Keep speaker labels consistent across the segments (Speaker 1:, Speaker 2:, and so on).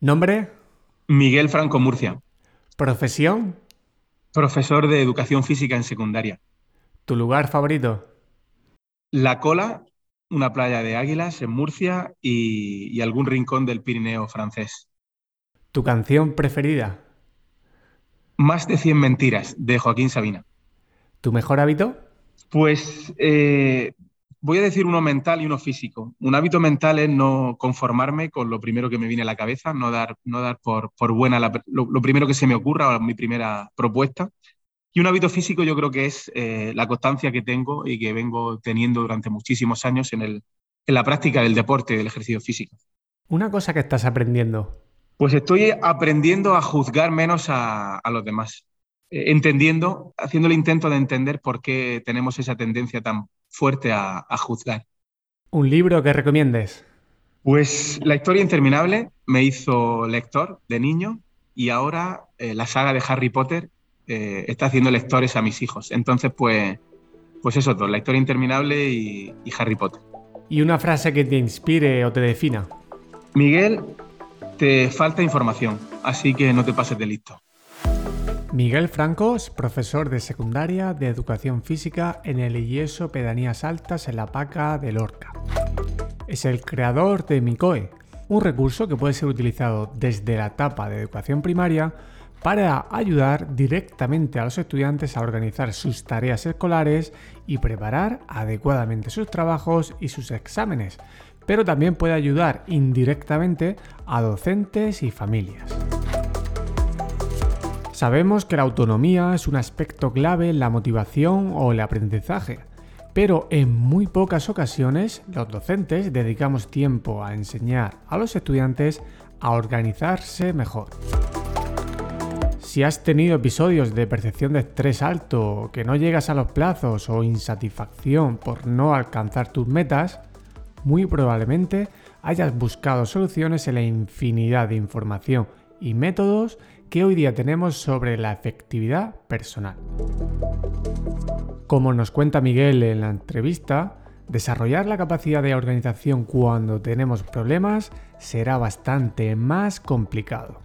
Speaker 1: ¿Nombre?
Speaker 2: Miguel Franco Murcia.
Speaker 1: ¿Profesión?
Speaker 2: Profesor de educación física en secundaria.
Speaker 1: ¿Tu lugar favorito?
Speaker 2: La Cola, una playa de águilas en Murcia y, y algún rincón del Pirineo francés.
Speaker 1: ¿Tu canción preferida?
Speaker 2: Más de 100 mentiras, de Joaquín Sabina.
Speaker 1: ¿Tu mejor hábito?
Speaker 2: Pues eh, voy a decir uno mental y uno físico. Un hábito mental es no conformarme con lo primero que me viene a la cabeza, no dar, no dar por, por buena la- lo, lo primero que se me ocurra o mi primera propuesta. Y un hábito físico yo creo que es eh, la constancia que tengo y que vengo teniendo durante muchísimos años en, el, en la práctica del deporte, del ejercicio físico.
Speaker 1: Una cosa que estás aprendiendo.
Speaker 2: Pues estoy aprendiendo a juzgar menos a, a los demás, entendiendo, haciendo el intento de entender por qué tenemos esa tendencia tan fuerte a, a juzgar.
Speaker 1: ¿Un libro que recomiendes?
Speaker 2: Pues La historia interminable me hizo lector de niño y ahora eh, la saga de Harry Potter eh, está haciendo lectores a mis hijos. Entonces, pues, pues eso todo, La historia interminable y, y Harry Potter.
Speaker 1: ¿Y una frase que te inspire o te defina?
Speaker 2: Miguel, te falta información, así que no te pases de listo.
Speaker 1: Miguel Franco es profesor de secundaria de educación física en el IESO Pedanías Altas en la Paca de Lorca. Es el creador de Micoe, un recurso que puede ser utilizado desde la etapa de educación primaria para ayudar directamente a los estudiantes a organizar sus tareas escolares y preparar adecuadamente sus trabajos y sus exámenes, pero también puede ayudar indirectamente a docentes y familias. Sabemos que la autonomía es un aspecto clave en la motivación o el aprendizaje, pero en muy pocas ocasiones los docentes dedicamos tiempo a enseñar a los estudiantes a organizarse mejor. Si has tenido episodios de percepción de estrés alto, que no llegas a los plazos o insatisfacción por no alcanzar tus metas, muy probablemente hayas buscado soluciones en la infinidad de información y métodos que hoy día tenemos sobre la efectividad personal. Como nos cuenta Miguel en la entrevista, desarrollar la capacidad de organización cuando tenemos problemas será bastante más complicado.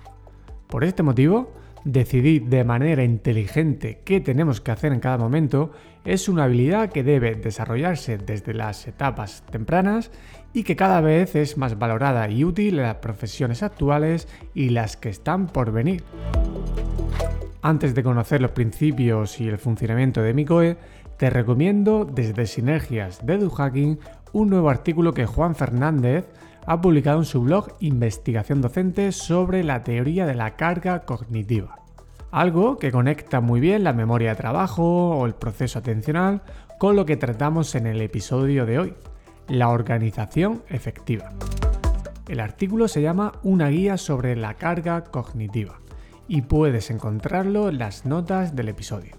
Speaker 1: Por este motivo, decidir de manera inteligente qué tenemos que hacer en cada momento es una habilidad que debe desarrollarse desde las etapas tempranas y que cada vez es más valorada y útil en las profesiones actuales y las que están por venir. Antes de conocer los principios y el funcionamiento de Micoe, te recomiendo desde Sinergias de EduHacking un nuevo artículo que Juan Fernández ha publicado en su blog Investigación Docente sobre la teoría de la carga cognitiva. Algo que conecta muy bien la memoria de trabajo o el proceso atencional con lo que tratamos en el episodio de hoy, la organización efectiva. El artículo se llama Una guía sobre la carga cognitiva y puedes encontrarlo en las notas del episodio.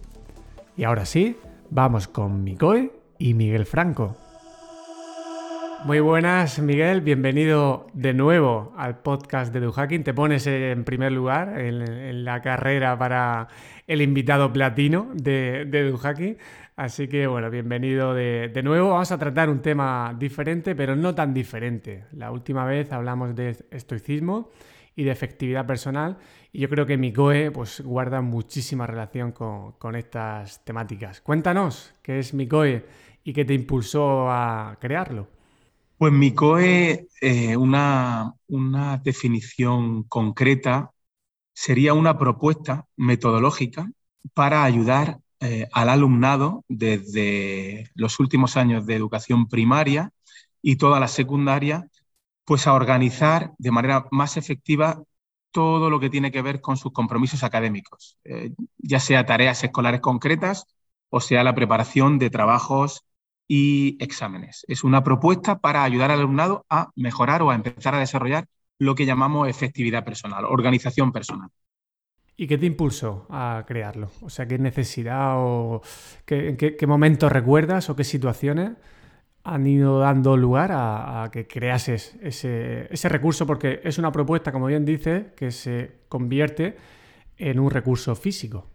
Speaker 1: Y ahora sí, vamos con Micoe y Miguel Franco. Muy buenas, Miguel. Bienvenido de nuevo al podcast de DuHacking. Te pones en primer lugar en, la carrera para el invitado platino de, de. Así que, bueno, bienvenido de, nuevo. Vamos a tratar un tema diferente, pero no tan diferente. La última vez hablamos de estoicismo y de efectividad personal. Y yo creo que Micoe pues, guarda muchísima relación con, con estas temáticas. Cuéntanos qué es Micoe y qué te impulsó a crearlo.
Speaker 2: Pues Micoe, eh, una, una definición concreta sería una propuesta metodológica para ayudar eh, al alumnado desde los últimos años de educación primaria y toda la secundaria, pues a organizar de manera más efectiva todo lo que tiene que ver con sus compromisos académicos, eh, ya sea tareas escolares concretas o sea la preparación de trabajos y exámenes. Es una propuesta para ayudar al alumnado a mejorar o a empezar a desarrollar lo que llamamos efectividad personal, organización personal.
Speaker 1: ¿Y qué te impulsó a crearlo? O sea, ¿qué necesidad o qué, en qué, qué momentos recuerdas o qué situaciones han ido dando lugar a, que creases ese, ese, recurso? Porque es una propuesta, como bien dices, que se convierte en un recurso físico.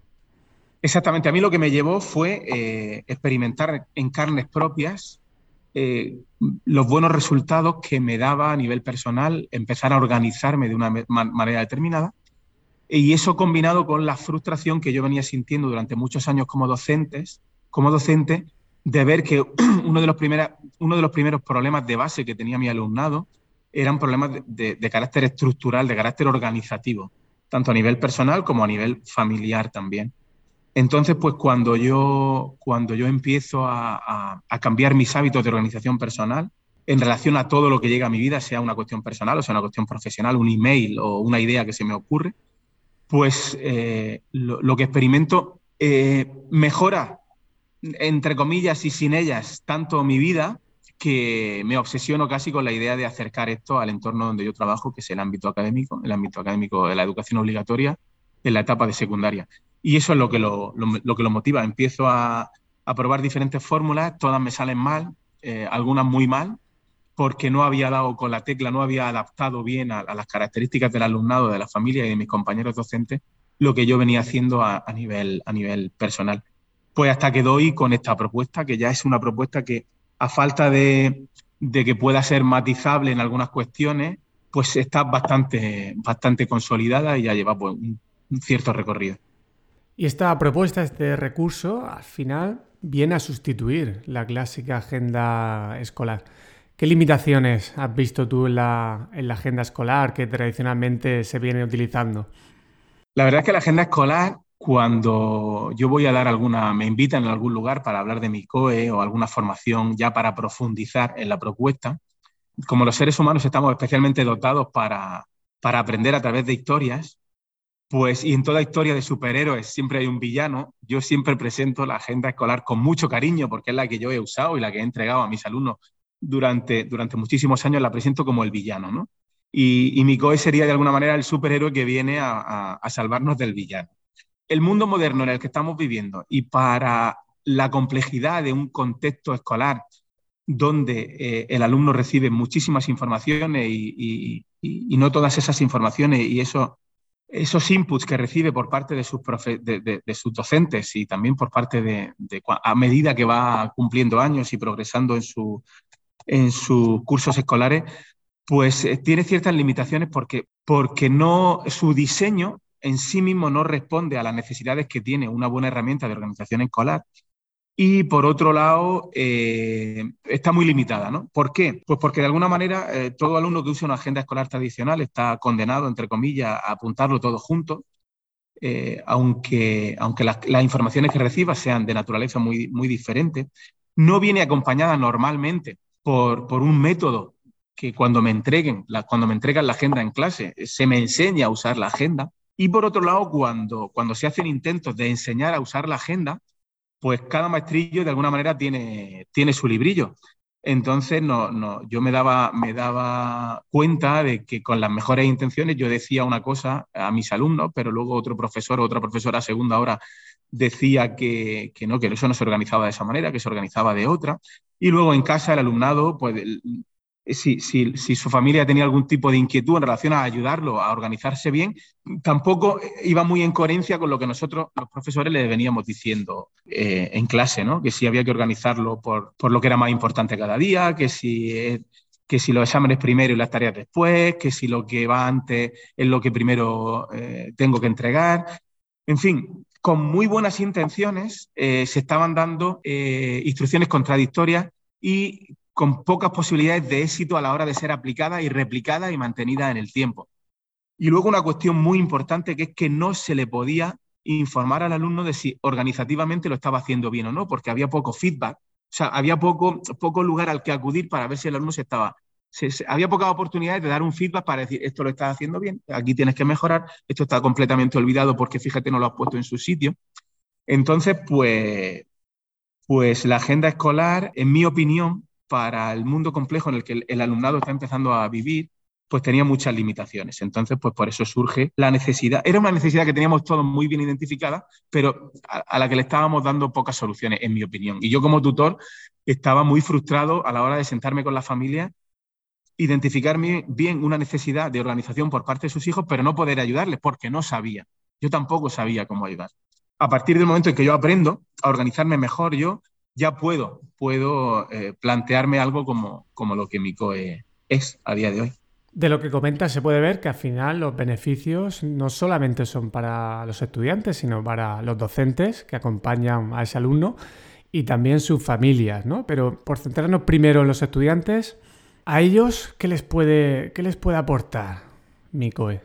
Speaker 2: Exactamente, a mí lo que me llevó fue eh, experimentar en carnes propias eh, los buenos resultados que me daba a nivel personal empezar a organizarme de una manera determinada. Y eso combinado con la frustración que yo venía sintiendo durante muchos años como docentes, como docente, de ver que uno de los, uno de los primeros problemas de base que tenía mi alumnado eran problemas de, carácter estructural, de carácter organizativo, tanto a nivel personal como a nivel familiar también. Entonces, pues cuando yo, cuando yo empiezo a, cambiar mis hábitos de organización personal en relación a todo lo que llega a mi vida, sea una cuestión personal o sea una cuestión profesional, un email o una idea que se me ocurre, pues eh, lo, que experimento eh, mejora, entre comillas y sin ellas, tanto mi vida que me obsesiono casi con la idea de acercar esto al entorno donde yo trabajo, que es el ámbito académico, el ámbito académico de la educación obligatoria en la etapa de secundaria. Y eso es lo que lo, que lo motiva. Empiezo a, probar diferentes fórmulas, todas me salen mal, eh, algunas muy mal, porque no había dado con la tecla, no había adaptado bien a, las características del alumnado, de la familia y de mis compañeros docentes lo que yo venía haciendo a, nivel, a nivel personal. Pues hasta que doy con esta propuesta, que ya es una propuesta que a falta de, de que pueda ser matizable en algunas cuestiones, pues está bastante, bastante consolidada y ya lleva pues, un cierto recorrido.
Speaker 1: Y esta propuesta, este recurso, al final viene a sustituir la clásica agenda escolar. ¿Qué limitaciones has visto tú en la, agenda escolar que tradicionalmente se viene utilizando?
Speaker 2: La verdad es que la agenda escolar, cuando yo voy a dar alguna, me invitan en algún lugar para hablar de mi COE o alguna formación ya para profundizar en la propuesta, como los seres humanos estamos especialmente dotados para, para aprender a través de historias, pues, y en toda historia de superhéroes siempre hay un villano. Yo siempre presento la agenda escolar con mucho cariño porque es la que yo he usado y la que he entregado a mis alumnos durante, durante muchísimos años. La presento como el villano, ¿no? Y, mi COE sería de alguna manera el superhéroe que viene a, salvarnos del villano. El mundo moderno en el que estamos viviendo y para la complejidad de un contexto escolar donde eh, el alumno recibe muchísimas informaciones y, y, no todas esas informaciones y eso esos inputs que recibe por parte de sus, de, sus docentes y también por parte de, a medida que va cumpliendo años y progresando en, su, en sus cursos escolares, pues eh, tiene ciertas limitaciones porque, porque no, su diseño en sí mismo no responde a las necesidades que tiene una buena herramienta de organización escolar y por otro lado, eh, está muy limitada. ¿no? ¿Por qué? Pues porque de alguna manera eh, todo alumno que use una agenda escolar tradicional está condenado, entre comillas, a apuntarlo todo junto, eh, aunque, aunque las, informaciones que reciba sean de naturaleza muy, muy diferente. No viene acompañada normalmente por, un método que cuando me entreguen, cuando me entregan la agenda en clase, se me enseña a usar la agenda. Y por otro lado, cuando, cuando se hacen intentos de enseñar a usar la agenda, pues cada maestrillo de alguna manera tiene, tiene su librillo. Entonces no, no, yo me daba, me daba cuenta de que con las mejores intenciones yo decía una cosa a mis alumnos, pero luego otro profesor o otra profesora a segunda hora decía que, que, no, que eso no se organizaba de esa manera, que se organizaba de otra. Y luego en casa el alumnado, pues eh, si, su familia tenía algún tipo de inquietud en relación a ayudarlo a organizarse bien, tampoco iba muy en coherencia con lo que nosotros, los profesores, le veníamos diciendo eh, en clase, ¿no? Que si había que organizarlo por, por, lo que era más importante cada día, que si, eh, que si los exámenes primero y las tareas después, que si lo que va antes es lo que primero tengo que entregar. En fin, con muy buenas intenciones se estaban dando instrucciones contradictorias y con pocas posibilidades de éxito a la hora de ser aplicada y replicada y mantenida en el tiempo. Y luego una cuestión muy importante que es que no se le podía informar al alumno de si organizativamente lo estaba haciendo bien o no, porque había poco feedback, o sea, había poco, poco lugar al que acudir para ver si el alumno se estaba... había pocas oportunidades de dar un feedback para decir, esto lo estás haciendo bien, aquí tienes que mejorar, esto está completamente olvidado porque fíjate no lo has puesto en su sitio. Entonces, pues, pues la agenda escolar, en mi opinión, para el mundo complejo en el que el, alumnado está empezando a vivir, pues tenía muchas limitaciones. Entonces, pues por eso surge la necesidad. Era una necesidad que teníamos todos muy bien identificada, pero a, la que le estábamos dando pocas soluciones, en mi opinión. Y yo como tutor estaba muy frustrado a la hora de sentarme con la familia, identificar bien una necesidad de organización por parte de sus hijos, pero no poder ayudarles porque no sabía. Yo tampoco sabía cómo ayudar. A partir del momento en que yo aprendo a organizarme mejor yo, ya puedo, puedo eh, plantearme algo como, como lo que mi COE es a día de hoy.
Speaker 1: De lo que comentas se puede ver que al final los beneficios no solamente son para los estudiantes, sino para los docentes que acompañan a ese alumno y también sus familias, ¿no? Pero por centrarnos primero en los estudiantes, ¿a ellos qué les puede, qué les puede aportar MICOE?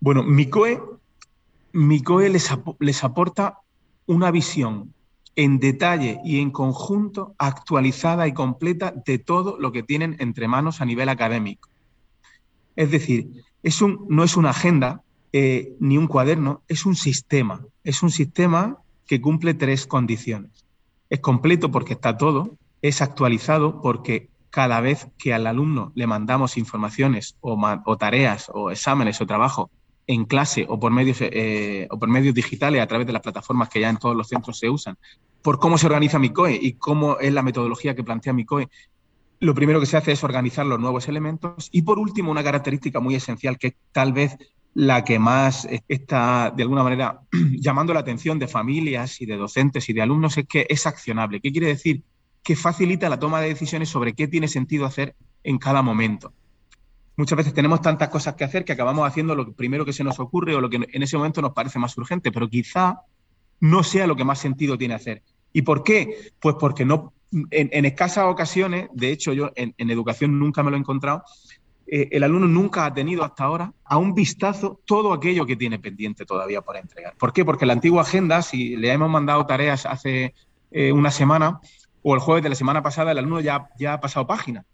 Speaker 2: Bueno, MICOE, MICOE les, les aporta una visión en detalle y en conjunto actualizada y completa de todo lo que tienen entre manos a nivel académico. Es decir, no es una agenda eh, ni un cuaderno, es un sistema. Es un sistema que cumple tres condiciones. Es completo porque está todo, es actualizado porque cada vez que al alumno le mandamos informaciones o, tareas o exámenes o trabajo en clase o por, medios, eh, o por medios digitales a través de las plataformas que ya en todos los centros se usan, por cómo se organiza mi COE y cómo es la metodología que plantea mi COE lo primero que se hace es organizar los nuevos elementos y por último una característica muy esencial que es tal vez la que más está de alguna manera llamando la atención de familias y de docentes y de alumnos es que es accionable. ¿Qué quiere decir? Que facilita la toma de decisiones sobre qué tiene sentido hacer en cada momento. Muchas veces tenemos tantas cosas que hacer que acabamos haciendo lo primero que se nos ocurre o lo que en ese momento nos parece más urgente, pero quizá no sea lo que más sentido tiene hacer. ¿Y por qué? Pues porque no en, escasas ocasiones, de hecho yo en, educación nunca me lo he encontrado, eh, el alumno nunca ha tenido hasta ahora a un vistazo todo aquello que tiene pendiente todavía por entregar. ¿Por qué? Porque la antigua agenda, si le hemos mandado tareas hace eh, una semana o el jueves de la semana pasada, el alumno ya, ya ha pasado página.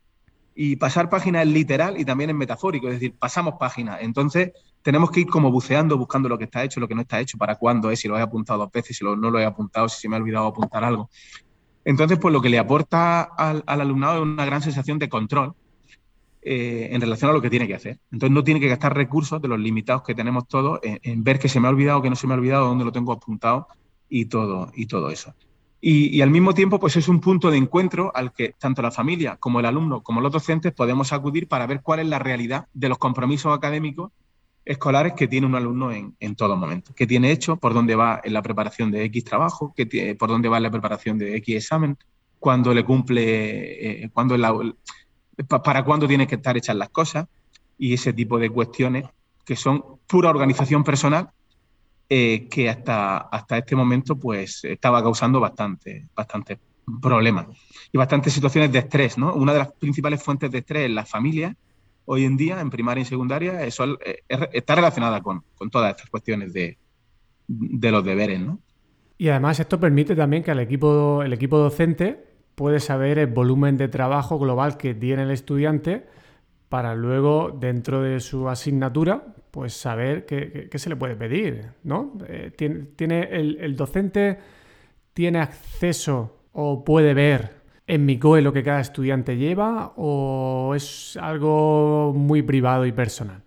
Speaker 2: Y pasar página es literal y también es metafórico, es decir, pasamos página. Entonces, tenemos que ir como buceando, buscando lo que está hecho, lo que no está hecho, para cuándo es, si lo he apuntado dos veces, si no lo he apuntado, si se me ha olvidado apuntar algo. Entonces, pues lo que le aporta al, alumnado es una gran sensación de control eh, en relación a lo que tiene que hacer. Entonces, no tiene que gastar recursos de los limitados que tenemos todos en, ver que se me ha olvidado, que no se me ha olvidado, dónde lo tengo apuntado y todo, y todo eso. Y, al mismo tiempo, pues es un punto de encuentro al que tanto la familia como el alumno, como los docentes, podemos acudir para ver cuál es la realidad de los compromisos académicos escolares que tiene un alumno en, todo momento. ¿Qué tiene hecho? ¿Por dónde va en la preparación de X trabajo? ¿Qué ¿Por dónde va en la preparación de X examen? ¿Cuándo le cumple? Eh, ¿Para cuándo tienen que estar hechas las cosas? Y ese tipo de cuestiones que son pura organización personal eh, que hasta, hasta este momento pues estaba causando bastante, bastante problemas y bastantes situaciones de estrés. ¿no? Una de las principales fuentes de estrés en las familias hoy en día en primaria y secundaria eso eh, está relacionada con, todas estas cuestiones de, los deberes, ¿no?
Speaker 1: Y además esto permite también que el equipo, el equipo docente puede saber el volumen de trabajo global que tiene el estudiante para luego, dentro de su asignatura, pues saber qué, se le puede pedir, ¿no? Eh, tiene, el, docente tiene acceso o puede ver en mi COE lo que cada estudiante lleva o es algo muy privado y personal?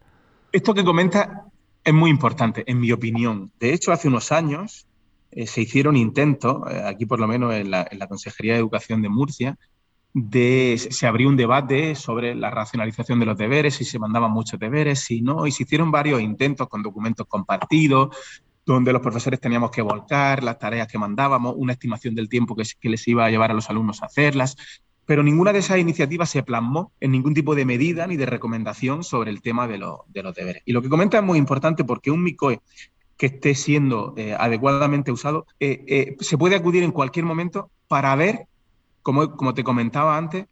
Speaker 2: Esto que comenta es muy importante, en mi opinión. De hecho, hace unos años eh, se hicieron intentos, eh, aquí por lo menos en la, Consejería de Educación de Murcia, se abrió un debate sobre la racionalización de los deberes, si se mandaban muchos deberes, si no, y se hicieron varios intentos con documentos compartidos, donde los profesores teníamos que volcar las tareas que mandábamos, una estimación del tiempo que, les iba a llevar a los alumnos a hacerlas, pero ninguna de esas iniciativas se plasmó en ningún tipo de medida ni de recomendación sobre el tema de, los deberes. Y lo que comenta es muy importante porque un MICOE que esté siendo eh, adecuadamente usado, eh, eh, se puede acudir en cualquier momento para ver, como, te comentaba antes,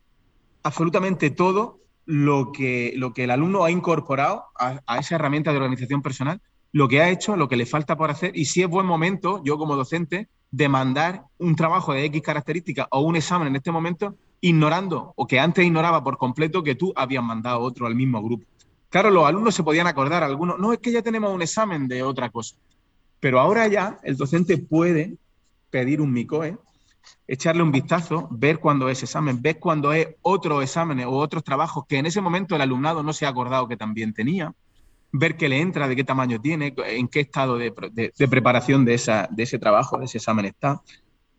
Speaker 2: absolutamente todo lo que, lo que el alumno ha incorporado a esa herramienta de organización personal lo que ha hecho, lo que le falta por hacer y si es buen momento, yo como docente, de mandar un trabajo de X características o un examen en este momento, ignorando o que antes ignoraba por completo que tú habías mandado otro al mismo grupo. Claro, los alumnos se podían acordar, algunos, no, es que ya tenemos un examen de otra cosa. Pero ahora ya el docente puede pedir un MICOE, echarle un vistazo, ver cuándo es examen, ver cuándo es otro examen o otros trabajos que en ese momento el alumnado no se ha acordado que también tenía ver qué le entra, de qué tamaño tiene, en qué estado de, preparación de, esa, de ese trabajo, de ese examen está.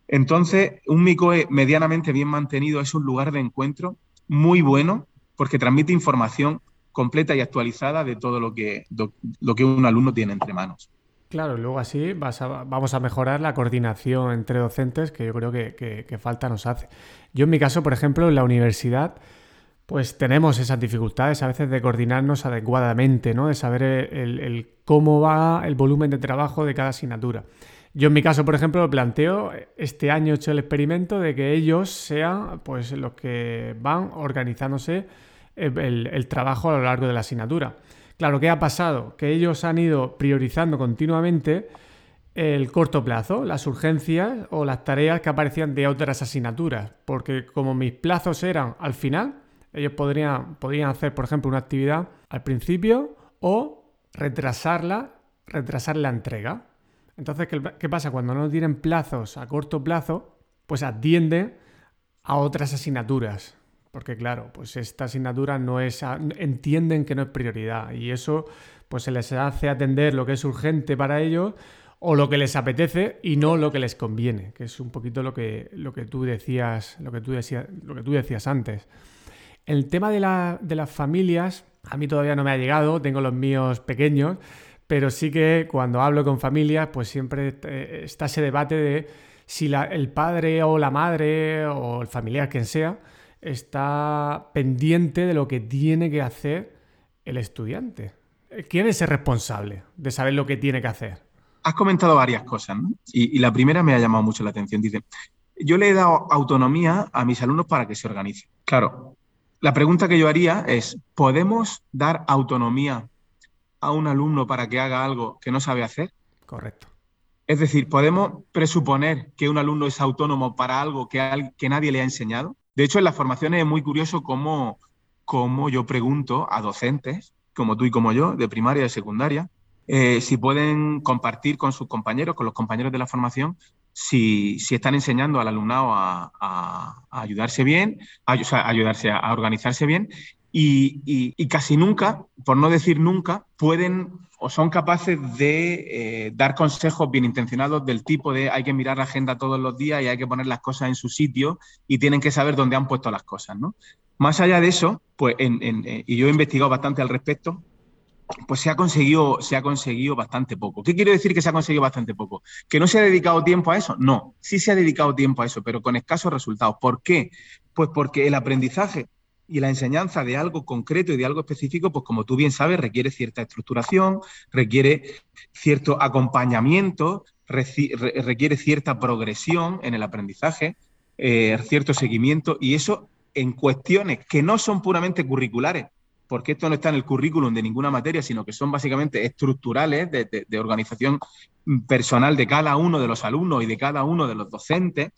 Speaker 2: Entonces, un MICOE medianamente bien mantenido es un lugar de encuentro muy bueno porque transmite información completa y actualizada de todo lo que, lo que un alumno tiene entre manos.
Speaker 1: Claro, luego así vamos a mejorar la coordinación entre docentes que yo creo que, falta nos hace. Yo en mi caso, por ejemplo, en la universidad, pues tenemos esas dificultades a veces de coordinarnos adecuadamente, ¿no? De saber el, cómo va el volumen de trabajo de cada asignatura. Yo en mi caso, por ejemplo, lo planteo, este año he hecho el experimento de que ellos sean pues los que van organizándose el trabajo a lo largo de la asignatura. Claro, ¿qué ha pasado? Que ellos han ido priorizando continuamente el corto plazo, las urgencias o las tareas que aparecían de otras asignaturas, porque como mis plazos eran al final, ellos podrían, podrían hacer, por ejemplo, una actividad al principio o retrasarla, retrasar la entrega. Entonces, ¿qué, pasa? Cuando no tienen plazos a corto plazo, pues atienden a otras asignaturas. Porque claro, pues esta asignatura no es, entienden que no es prioridad y eso pues se les hace atender lo que es urgente para ellos o lo que les apetece y no lo que les conviene, que es un poquito lo que, lo que tú decías, lo que tú decías, lo que tú decías antes. El tema de, de las familias, a mí todavía no me ha llegado, tengo los míos pequeños, pero sí que cuando hablo con familias, pues siempre eh, está ese debate de si el padre o la madre o el familiar, quien sea, está pendiente de lo que tiene que hacer el estudiante. ¿Quién es el responsable de saber lo que tiene que hacer?
Speaker 2: Has comentado varias cosas, ¿no? Y, la primera me ha llamado mucho la atención. Dice, yo le he dado autonomía a mis alumnos para que se organicen. Claro, la pregunta que yo haría es, ¿podemos dar autonomía a un alumno para que haga algo que no sabe hacer?
Speaker 1: Correcto.
Speaker 2: Es decir, ¿podemos presuponer que un alumno es autónomo para algo que, que nadie le ha enseñado? De hecho, en las formaciones es muy curioso cómo, yo pregunto a docentes, como tú y como yo, de primaria y de secundaria, eh, si pueden compartir con sus compañeros, con los compañeros de la formación, si, están enseñando al alumnado a, ayudarse bien, a, ayudarse a, organizarse bien, y, casi nunca, por no decir nunca, pueden o son capaces de eh, dar consejos bien intencionados del tipo de hay que mirar la agenda todos los días y hay que poner las cosas en su sitio y tienen que saber dónde han puesto las cosas, ¿no? Más allá de eso, pues, eh, y yo he investigado bastante al respecto, pues se ha, conseguido, se ha conseguido bastante poco. ¿Qué quiero decir que se ha conseguido bastante poco? ¿Que no se ha dedicado tiempo a eso? No, sí se ha dedicado tiempo a eso, pero con escasos resultados. ¿Por qué? Pues porque el aprendizaje y la enseñanza de algo concreto y de algo específico, pues como tú bien sabes, requiere cierta estructuración, requiere cierto acompañamiento, requiere cierta progresión en el aprendizaje, eh, cierto seguimiento, y eso en cuestiones que no son puramente curriculares, porque esto no está en el currículum de ninguna materia, sino que son básicamente estructurales de, organización personal de cada uno de los alumnos y de cada uno de los docentes,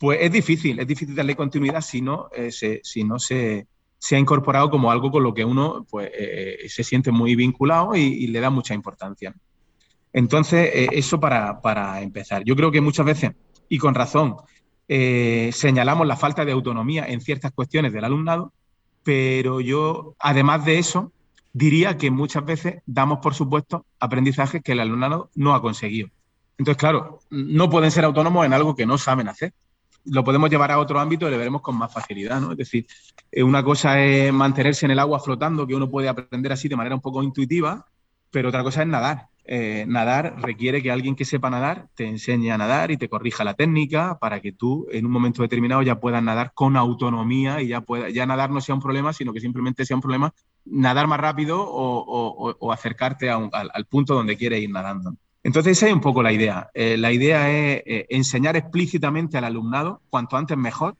Speaker 2: pues es difícil, es difícil darle continuidad si no, eh, se, si no se, ha incorporado como algo con lo que uno pues, eh, se siente muy vinculado y, le da mucha importancia. Entonces, eh, eso para, para, empezar. Yo creo que muchas veces, y con razón, señalamos la falta de autonomía en ciertas cuestiones del alumnado, pero yo, además de eso, diría que muchas veces damos por supuesto aprendizajes que el alumnado no ha conseguido. Entonces, claro, no pueden ser autónomos en algo que no saben hacer lo podemos llevar a otro ámbito y le veremos con más facilidad, ¿no? Es decir, eh, una cosa es mantenerse en el agua flotando, que uno puede aprender así de manera un poco intuitiva, pero otra cosa es nadar. Eh, nadar requiere que alguien que sepa nadar te enseñe a nadar y te corrija la técnica para que tú en un momento determinado ya puedas nadar con autonomía y ya pueda, ya nadar no sea un problema, sino que simplemente sea un problema nadar más rápido o, acercarte al, al, punto donde quieres ir nadando. Entonces, esa es un poco la idea. Eh, la idea es eh, enseñar explícitamente al alumnado cuanto antes mejor,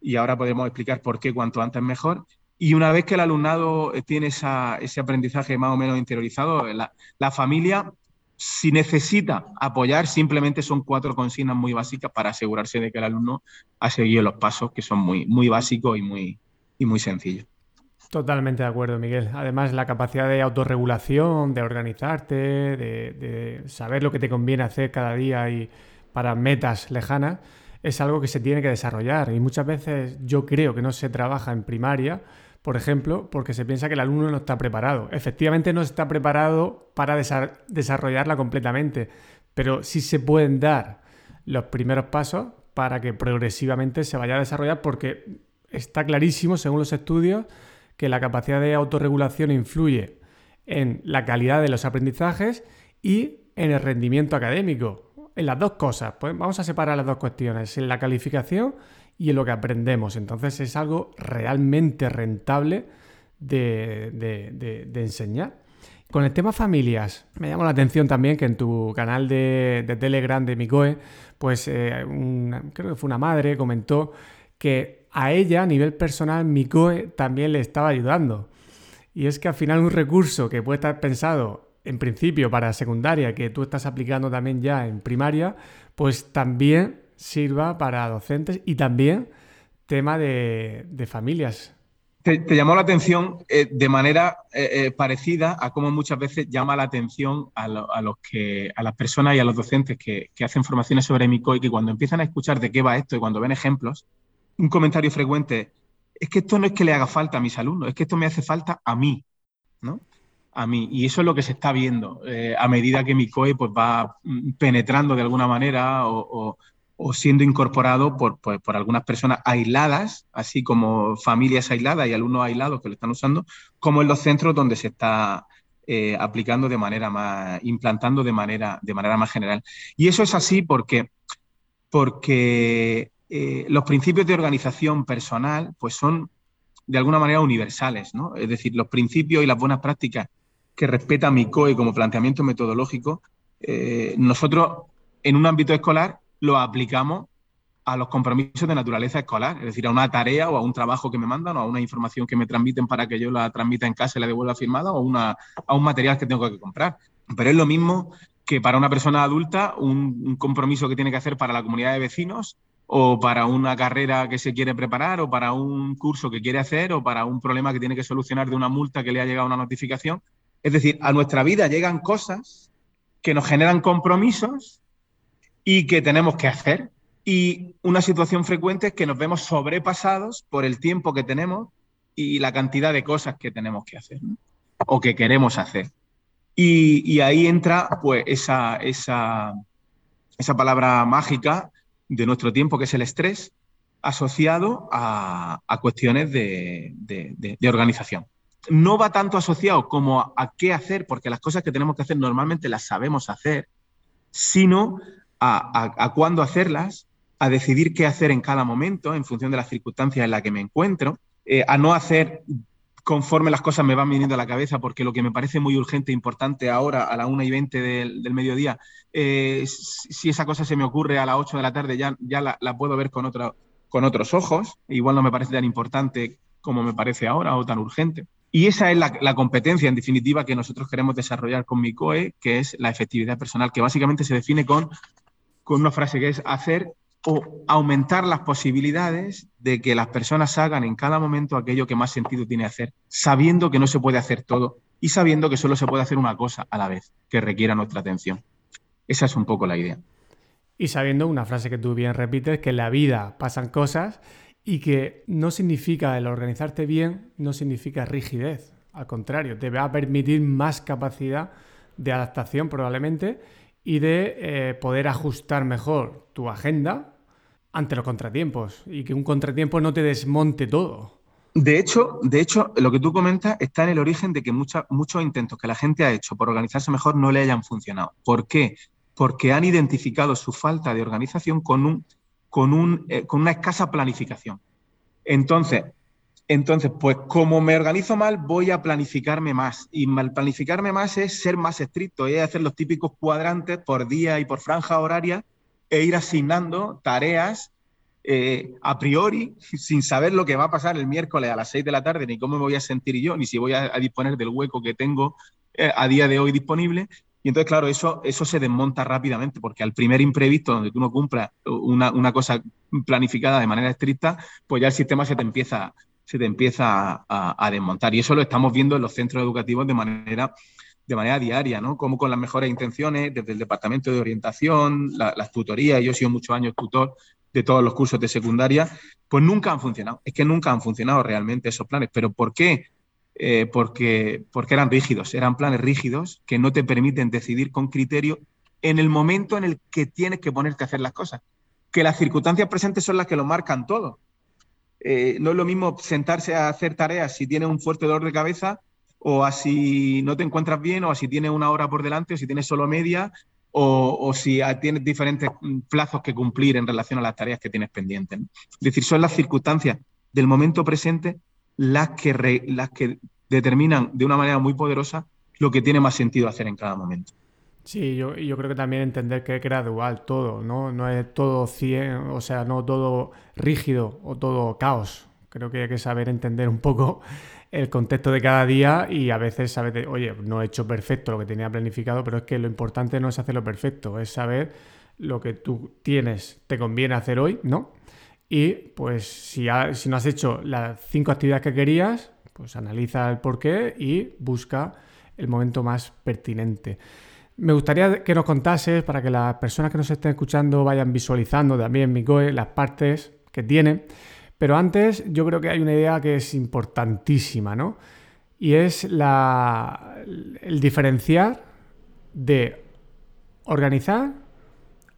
Speaker 2: y ahora podemos explicar por qué cuanto antes mejor. Y una vez que el alumnado eh, tiene ese aprendizaje más o menos interiorizado, la, familia, si necesita apoyar, simplemente son cuatro consignas muy básicas para asegurarse de que el alumno ha seguido los pasos que son muy, muy básicos y muy, y muy sencillos.
Speaker 1: Totalmente de acuerdo, Miguel. Además, la capacidad de autorregulación, de organizarte, de, saber lo que te conviene hacer cada día y para metas lejanas, es algo que se tiene que desarrollar. Y muchas veces yo creo que no se trabaja en primaria, por ejemplo, porque se piensa que el alumno no está preparado. Efectivamente, no está preparado para desarrollarla completamente, pero sí se pueden dar los primeros pasos para que progresivamente se vaya a desarrollar, porque está clarísimo, según los estudios, que la capacidad de autorregulación influye en la calidad de los aprendizajes y en el rendimiento académico. En las dos cosas. Pues vamos a separar las dos cuestiones, en la calificación y en lo que aprendemos. Entonces es algo realmente rentable de, enseñar. Con el tema familias, me llama la atención también que en tu canal de, Telegram de Micoe, pues eh, creo que fue una madre, comentó que a ella a nivel personal Micoe también le estaba ayudando. Y es que al final un recurso que puede estar pensado en principio para secundaria, que tú estás aplicando también ya en primaria, pues también sirva para docentes y también tema de, familias.
Speaker 2: Te, llamó la atención eh, de manera eh, eh, parecida a cómo muchas veces llama la atención a, los que, a las personas y a los docentes que, que hacen formaciones sobre MICO y que cuando empiezan a escuchar de qué va esto y cuando ven ejemplos, un comentario frecuente es que esto no es que le haga falta a mis alumnos, es que esto me hace falta a mí, ¿no? A mí. Y eso es lo que se está viendo eh, a medida que mi COE pues, va mm, penetrando de alguna manera o, siendo incorporado por, pues, por, algunas personas aisladas, así como familias aisladas y alumnos aislados que lo están usando, como en los centros donde se está eh, aplicando de manera más, implantando de manera, de manera más general. Y eso es así porque, porque eh, los principios de organización personal pues son de alguna manera universales, ¿no? Es decir, los principios y las buenas prácticas que respeta mi COE como planteamiento metodológico, eh, nosotros en un ámbito escolar lo aplicamos a los compromisos de naturaleza escolar, es decir, a una tarea o a un trabajo que me mandan o a una información que me transmiten para que yo la transmita en casa y la devuelva firmada o a un material que tengo que comprar. Pero es lo mismo que para una persona adulta un compromiso que tiene que hacer para la comunidad de vecinos o para una carrera que se quiere preparar, o para un curso que quiere hacer, o para un problema que tiene que solucionar de una multa que le ha llegado una notificación. Es decir, a nuestra vida llegan cosas que nos generan compromisos y que tenemos que hacer. Y una situación frecuente es que nos vemos sobrepasados por el tiempo que tenemos y la cantidad de cosas que tenemos que hacer o que queremos hacer. Y, ahí entra pues esa, esa, esa palabra mágica de nuestro tiempo, que es el estrés, asociado a, cuestiones de, organización. No va tanto asociado como a, qué hacer, porque las cosas que tenemos que hacer normalmente las sabemos hacer, sino a, cuándo hacerlas, a decidir qué hacer en cada momento en función de las circunstancias en las que me encuentro, eh, a no hacer conforme las cosas me van viniendo a la cabeza, porque lo que me parece muy urgente e importante ahora, a las 1 y 20 del, mediodía, eh, si esa cosa se me ocurre a las 8 de la tarde, ya, ya la, puedo ver con, con otros ojos. Igual no me parece tan importante como me parece ahora o tan urgente. Y esa es la, competencia, en definitiva, que nosotros queremos desarrollar con mi COE, que es la efectividad personal, que básicamente se define con, con una frase que es hacer o aumentar las posibilidades de que las personas hagan en cada momento aquello que más sentido tiene hacer, sabiendo que no se puede hacer todo y sabiendo que solo se puede hacer una cosa a la vez que requiera nuestra atención. Esa es un poco la idea.
Speaker 1: Y sabiendo una frase que tú bien repites, que en la vida pasan cosas y que no significa el organizarte bien, no significa rigidez. Al contrario, te va a permitir más capacidad de adaptación probablemente y de eh, poder ajustar mejor tu agenda ante los contratiempos y que un contratiempo no te desmonte todo.
Speaker 2: De hecho, de hecho, lo que tú comentas está en el origen de que muchos intentos que la gente ha hecho por organizarse mejor no le hayan funcionado. ¿Por qué? Porque han identificado su falta de organización con, un, con, un, eh, con una escasa planificación. Entonces, entonces, pues como me organizo mal, voy a planificarme más. Y mal planificarme más es ser más estricto, es hacer los típicos cuadrantes por día y por franja horaria e ir asignando tareas eh, a priori, sin saber lo que va a pasar el miércoles a las 6 de la tarde, ni cómo me voy a sentir yo, ni si voy a, disponer del hueco que tengo eh, a día de hoy disponible. Y entonces, claro, eso, eso se desmonta rápidamente, porque al primer imprevisto donde tú no cumplas una, cosa planificada de manera estricta, pues ya el sistema se te empieza, se te empieza a, a desmontar. Y eso lo estamos viendo en los centros educativos de manera de manera diaria, ¿no? Como con las mejores intenciones, desde el departamento de orientación, las tutorías, yo he sido muchos años tutor de todos los cursos de secundaria, pues nunca han funcionado. Es que nunca han funcionado realmente esos planes. ¿Pero por qué? Eh, porque, porque eran rígidos, eran planes rígidos que no te permiten decidir con criterio en el momento en el que tienes que ponerte a hacer las cosas. Que las circunstancias presentes son las que lo marcan todo. Eh, no es lo mismo sentarse a hacer tareas si tienes un fuerte dolor de cabeza o así no te encuentras bien, o así tienes una hora por delante, o si tienes solo media, o, si tienes diferentes plazos que cumplir en relación a las tareas que tienes pendientes. Es decir, son las circunstancias del momento presente las que, las que determinan de una manera muy poderosa lo que tiene más sentido hacer en cada momento.
Speaker 1: Sí, yo, yo creo que también entender que es gradual todo, ¿no? No es todo 100, o sea, no todo rígido o todo caos. Creo que hay que saber entender un poco el contexto de cada día y a veces saber, oye, no he hecho perfecto lo que tenía planificado, pero es que lo importante no es hacerlo perfecto, es saber lo que tú tienes, te conviene hacer hoy, ¿no? Y pues si, si no has hecho las cinco actividades que querías, pues analiza el porqué y busca el momento más pertinente. Me gustaría que nos contases, para que las personas que nos estén escuchando vayan visualizando también, Micoe, las partes que tiene. Pero antes, yo creo que hay una idea que es importantísima, ¿no? Y es la, el diferenciar de organizar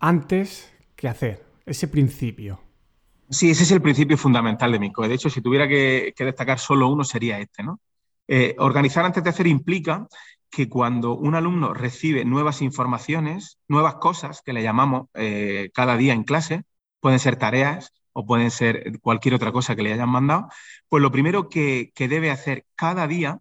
Speaker 1: antes que hacer, ese principio.
Speaker 2: Sí, ese es el principio fundamental de Micoe. De hecho, si tuviera que, destacar solo uno, sería este, ¿no? Eh, organizar antes de hacer implica que cuando un alumno recibe nuevas informaciones, nuevas cosas que le llamamos eh, cada día en clase, pueden ser tareas o pueden ser cualquier otra cosa que le hayan mandado, pues lo primero que, debe hacer cada día,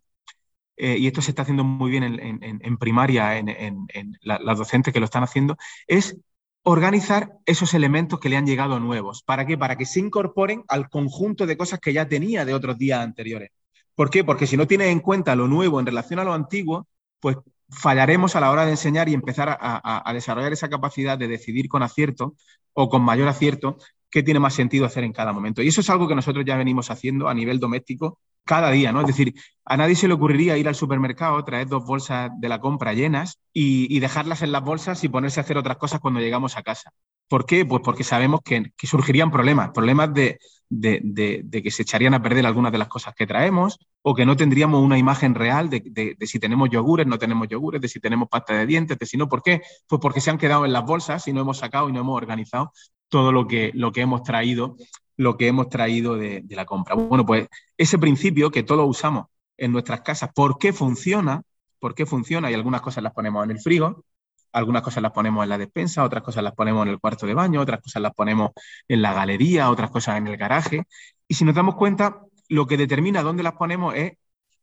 Speaker 2: eh, y esto se está haciendo muy bien en, primaria, en, las docentes que lo están haciendo, es organizar esos elementos que le han llegado nuevos. ¿Para qué? Para que se incorporen al conjunto de cosas que ya tenía de otros días anteriores. ¿Por qué? Porque si no tienes en cuenta lo nuevo en relación a lo antiguo, pues fallaremos a la hora de enseñar y empezar a, desarrollar esa capacidad de decidir con acierto o con mayor acierto qué tiene más sentido hacer en cada momento. Y eso es algo que nosotros ya venimos haciendo a nivel doméstico cada día, ¿no? Es decir, a nadie se le ocurriría ir al supermercado, traer dos bolsas de la compra llenas y, dejarlas en las bolsas y ponerse a hacer otras cosas cuando llegamos a casa. ¿Por qué? Pues porque sabemos que, surgirían problemas, problemas de, que se echarían a perder algunas de las cosas que traemos o que no tendríamos una imagen real de, si tenemos yogures, no tenemos yogures, de si tenemos pasta de dientes, de si no, ¿por qué? Pues porque se han quedado en las bolsas y no hemos sacado y no hemos organizado todo lo que, lo que hemos traído, lo que hemos traído de, la compra. Bueno, pues ese principio que todos usamos en nuestras casas, ¿por qué funciona? ¿Por qué funciona? Y algunas cosas las ponemos en el frigo, algunas cosas las ponemos en la despensa, otras cosas las ponemos en el cuarto de baño, otras cosas las ponemos en la galería, otras cosas en el garaje. Y si nos damos cuenta, lo que determina dónde las ponemos es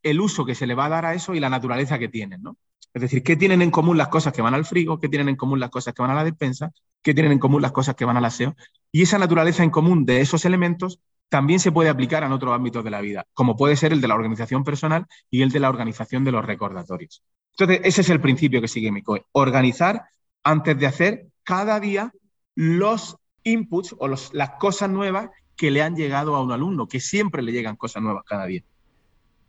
Speaker 2: el uso que se le va a dar a eso y la naturaleza que tienen, ¿no? Es decir, ¿qué tienen en común las cosas que van al frigo? ¿Qué tienen en común las cosas que van a la despensa? ¿Qué tienen en común las cosas que van al aseo? Y esa naturaleza en común de esos elementos también se puede aplicar en otros ámbitos de la vida, como puede ser el de la organización personal y el de la organización de los recordatorios. Entonces, ese es el principio que sigue MICOE. Organizar antes de hacer cada día los inputs o las cosas nuevas que le han llegado a un alumno, que siempre le llegan cosas nuevas cada día.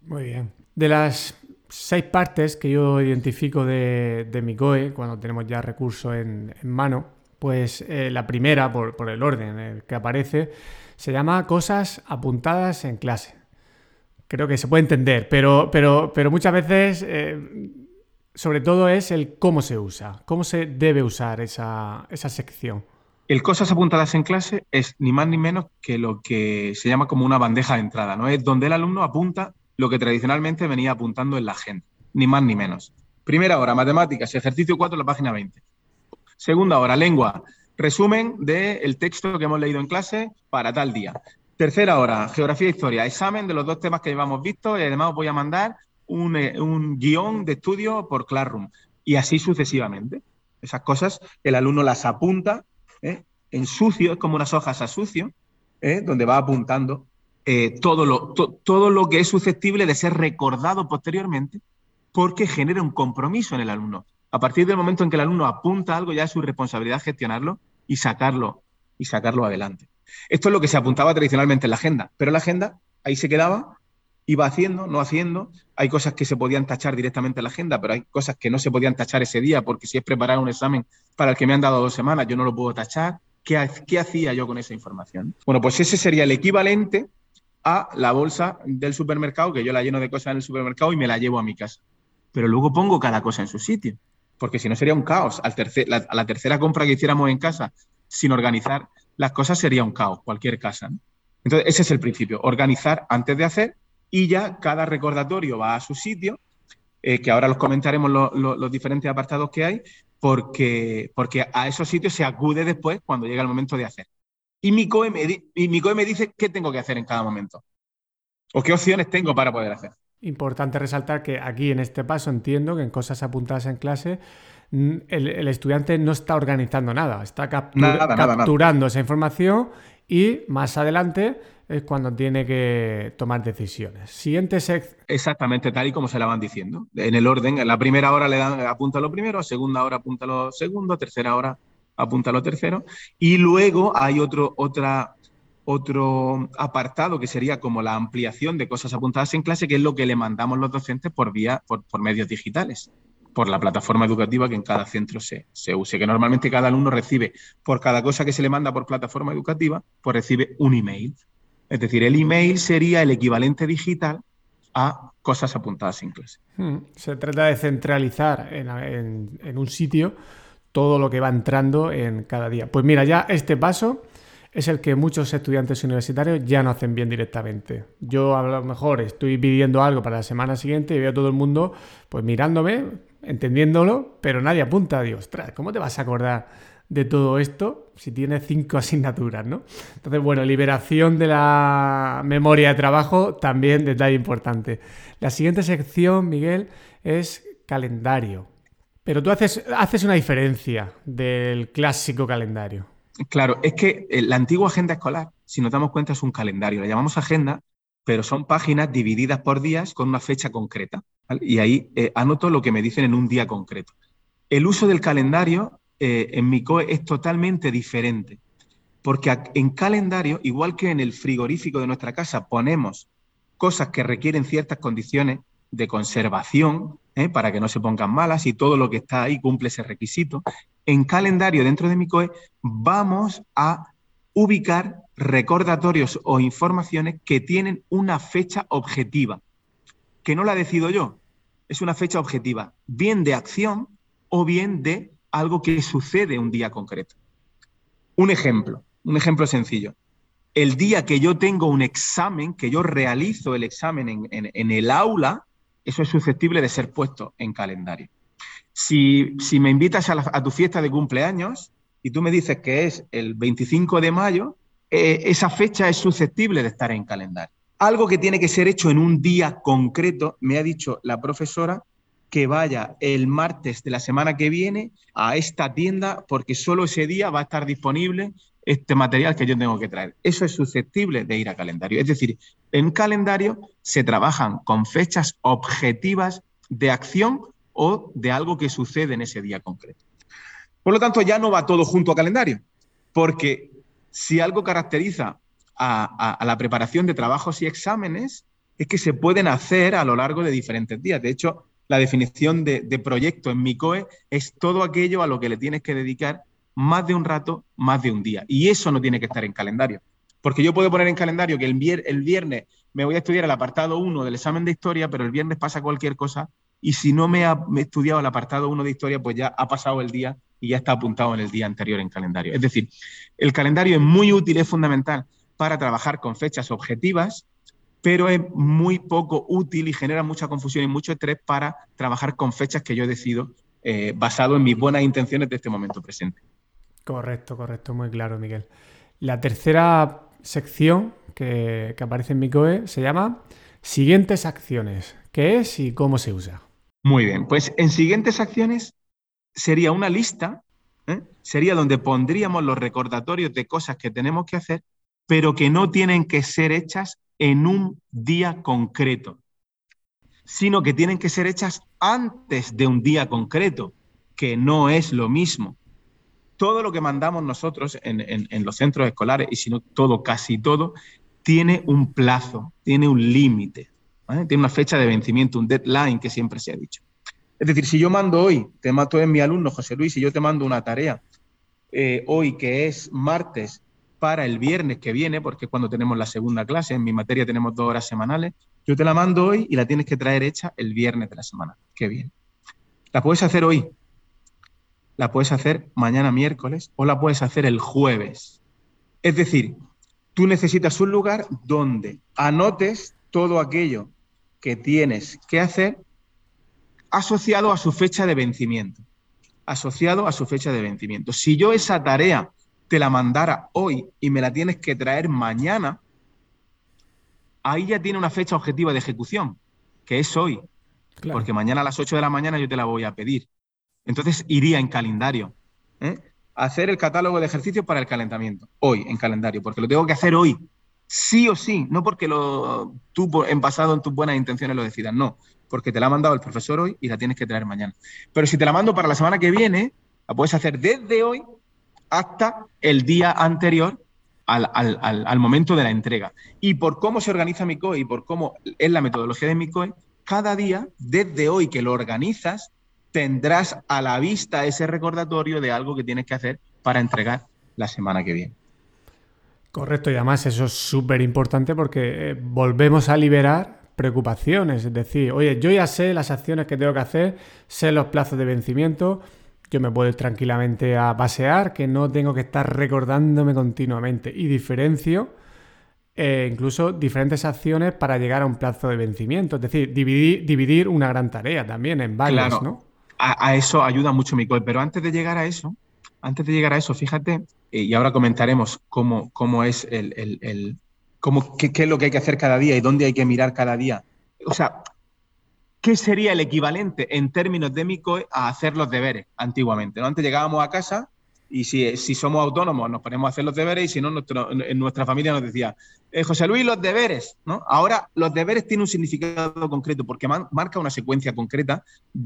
Speaker 1: Muy bien. De las seis partes que yo identifico de, de MICOE, cuando tenemos ya recursos en, mano, pues eh, la primera, por, el orden el que aparece, se llama cosas apuntadas en clase. Creo que se puede entender, pero, pero, pero muchas veces eh, sobre todo es el cómo se usa, cómo se debe usar esa, sección.
Speaker 2: El cosas apuntadas en clase es ni más ni menos que lo que se llama como una bandeja de entrada, ¿no? Es donde el alumno apunta lo que tradicionalmente venía apuntando en la agenda, ni más ni menos. Primera hora, matemáticas, ejercicio 4, la página 20. Segunda hora, lengua, resumen del texto que hemos leído en clase para tal día. Tercera hora, geografía e historia, examen de los dos temas que llevamos visto y además os voy a mandar eh, un, guion de estudio por Classroom y así sucesivamente. Esas cosas el alumno las apunta ¿eh? en sucio, es como unas hojas a sucio, ¿eh? donde va apuntando todo, lo, todo lo que es susceptible de ser recordado posteriormente porque genera un compromiso en el alumno. A partir del momento en que el alumno apunta algo, ya es su responsabilidad gestionarlo y sacarlo, y sacarlo adelante. Esto es lo que se apuntaba tradicionalmente en la agenda, pero la agenda ahí se quedaba iba haciendo, no haciendo. Hay cosas que se podían tachar directamente en la agenda, pero hay cosas que no se podían tachar ese día, porque si es preparar un examen para el que me han dado dos semanas, yo no lo puedo tachar. ¿Qué, qué hacía yo con esa información? Bueno, pues ese sería el equivalente a la bolsa del supermercado, que yo la lleno de cosas en el supermercado y me la llevo a mi casa. Pero luego pongo cada cosa en su sitio, porque si no sería un caos. Al tercer, la, a la tercera compra que hiciéramos en casa, sin organizar las cosas, sería un caos, cualquier casa. Entonces, ese es el principio, organizar antes de hacer y ya cada recordatorio va a su sitio, eh, que ahora los comentaremos los diferentes apartados que hay, porque, porque a esos sitios se acude después cuando llega el momento de hacer. Y mi, COE me, y mi COE me dice qué tengo que hacer en cada momento o qué opciones tengo para poder hacer.
Speaker 1: Importante resaltar que aquí en este paso entiendo que en cosas apuntadas en clase mm, el, estudiante no está organizando nada, está capturando esa información y más adelante es cuando tiene que tomar decisiones. Siguiente sección.
Speaker 2: Exactamente, tal y como se la van diciendo. En el orden, en la primera hora le dan apunta lo primero, segunda hora apunta lo segundo, tercera hora apunta lo tercero. Y luego hay otro, otra, otro apartado que sería como la ampliación de cosas apuntadas en clase, que es lo que le mandamos los docentes por vía, por, medios digitales por la plataforma educativa que en cada centro se, se, use, que normalmente cada alumno recibe, por cada cosa que se le manda por plataforma educativa, pues recibe un email. Es decir, el email sería el equivalente digital a cosas apuntadas en clase.
Speaker 1: Hmm. Se trata de centralizar en, un sitio todo lo que va entrando en cada día. Pues mira, ya este paso es el que muchos estudiantes universitarios ya no hacen bien directamente. Yo a lo mejor estoy pidiendo algo para la semana siguiente y veo a todo el mundo pues mirándome, entendiéndolo, pero nadie apunta. Dios, ¿cómo te vas a acordar de todo esto si tiene cinco asignaturas, ¿no? Entonces, bueno, liberación de la memoria de trabajo, también detalle importante. La siguiente sección, Miguel, es calendario. Pero tú haces, haces una diferencia del clásico calendario.
Speaker 2: Claro, es que eh, la antigua agenda escolar, si nos damos cuenta, es un calendario. La llamamos agenda, pero son páginas divididas por días con una fecha concreta. Y ahí eh, anoto lo que me dicen en un día concreto. El uso del calendario eh, en mi COE es totalmente diferente. Porque en calendario, igual que en el frigorífico de nuestra casa, ponemos cosas que requieren ciertas condiciones de conservación ¿eh? para que no se pongan malas y todo lo que está ahí cumple ese requisito. En calendario dentro de mi COE vamos a ubicar recordatorios o informaciones que tienen una fecha objetiva, que no la decido yo, es una fecha objetiva, bien de acción o bien de algo que sucede un día concreto. Un ejemplo, un ejemplo sencillo. El día que yo tengo un examen, que yo realizo el examen en, el aula, eso es susceptible de ser puesto en calendario. Si, me invitas a, tu fiesta de cumpleaños y tú me dices que es el 25 de mayo, eh, esa fecha es susceptible de estar en calendario. Algo que tiene que ser hecho en un día concreto, me ha dicho la profesora, que vaya el martes de la semana que viene a esta tienda porque solo ese día va a estar disponible este material que yo tengo que traer. Eso es susceptible de ir a calendario. Es decir, en calendario se trabajan con fechas objetivas de acción o de algo que sucede en ese día concreto. Por lo tanto, ya no va todo junto a calendario, porque si algo caracteriza a, a la preparación de trabajos y exámenes, es que se pueden hacer a lo largo de diferentes días. De hecho, la definición de, proyecto en mi COE es todo aquello a lo que le tienes que dedicar más de un rato, más de un día. Y eso no tiene que estar en calendario. Porque yo puedo poner en calendario que el, viernes me voy a estudiar el apartado 1 del examen de historia, pero el viernes pasa cualquier cosa y si no me, ha, he estudiado el apartado 1 de historia, pues ya ha pasado el día y ya está apuntado en el día anterior en calendario. Es decir, el calendario es muy útil, es fundamental para trabajar con fechas objetivas pero es muy poco útil y genera mucha confusión y mucho estrés para trabajar con fechas que yo decido eh, basado en mis buenas intenciones de este momento presente.
Speaker 1: Correcto, correcto, muy claro, Miguel. La tercera sección que, aparece en mi COE se llama Siguientes acciones. ¿Qué es y cómo se usa?
Speaker 2: Muy bien, pues en siguientes acciones sería una lista, ¿eh? sería donde pondríamos los recordatorios de cosas que tenemos que hacer, pero que no tienen que ser hechas en un día concreto, sino que tienen que ser hechas antes de un día concreto, que no es lo mismo. Todo lo que mandamos nosotros en, los centros escolares, y si no todo, casi todo, tiene un plazo, tiene un límite, tiene una fecha de vencimiento, un deadline que siempre se ha dicho. Es decir, si yo mando hoy, te mato en mi alumno José Luis, si yo te mando una tarea eh, hoy que es martes para el viernes que viene, porque es cuando tenemos la segunda clase, en mi materia tenemos dos horas semanales, yo te la mando hoy y la tienes que traer hecha el viernes de la semana que viene. La puedes hacer hoy, la puedes hacer mañana miércoles o la puedes hacer el jueves. Es decir, tú necesitas un lugar donde anotes todo aquello que tienes que hacer asociado a su fecha de vencimiento. Asociado a su fecha de vencimiento. Si yo esa tarea te la mandara hoy y me la tienes que traer mañana, ahí ya tiene una fecha objetiva de ejecución, que es hoy. Porque mañana a las 8 de la mañana yo te la voy a pedir. Entonces iría en calendario. ¿eh? Hacer el catálogo de ejercicios para el calentamiento. Hoy, en calendario, porque lo tengo que hacer hoy. Sí o sí. No porque lo, tú en pasado en tus buenas intenciones lo decidas. No. Porque te la ha mandado el profesor hoy y la tienes que traer mañana. Pero si te la mando para la semana que viene, la puedes hacer desde hoy hasta el día anterior al, al, momento de la entrega. Y por cómo se organiza mi COE y por cómo es la metodología de mi COE, cada día, desde hoy que lo organizas, tendrás a la vista ese recordatorio de algo que tienes que hacer para entregar la semana que viene.
Speaker 1: Correcto, y además eso es súper importante porque eh, volvemos a liberar preocupaciones, es decir, oye, yo ya sé las acciones que tengo que hacer, sé los plazos de vencimiento, yo me puedo ir tranquilamente a pasear, que no tengo que estar recordándome continuamente y diferencio eh, incluso diferentes acciones para llegar a un plazo de vencimiento, es decir, dividir, dividir una gran tarea también en varias, ¿no?
Speaker 2: A, eso ayuda mucho Micol, pero antes de llegar a eso, antes de llegar a eso, fíjate, eh, y ahora comentaremos cómo, cómo es el, el, cómo, qué, es lo que hay que hacer cada día y dónde hay que mirar cada día. O sea, ¿qué sería el equivalente en términos de MICOE a hacer los deberes antiguamente? ¿no? Antes llegábamos a casa y si, si, somos autónomos nos ponemos a hacer los deberes y si no, en nuestra familia nos decía, eh, José Luis, los deberes. ¿no? Ahora los deberes tienen un significado concreto porque marca una secuencia concreta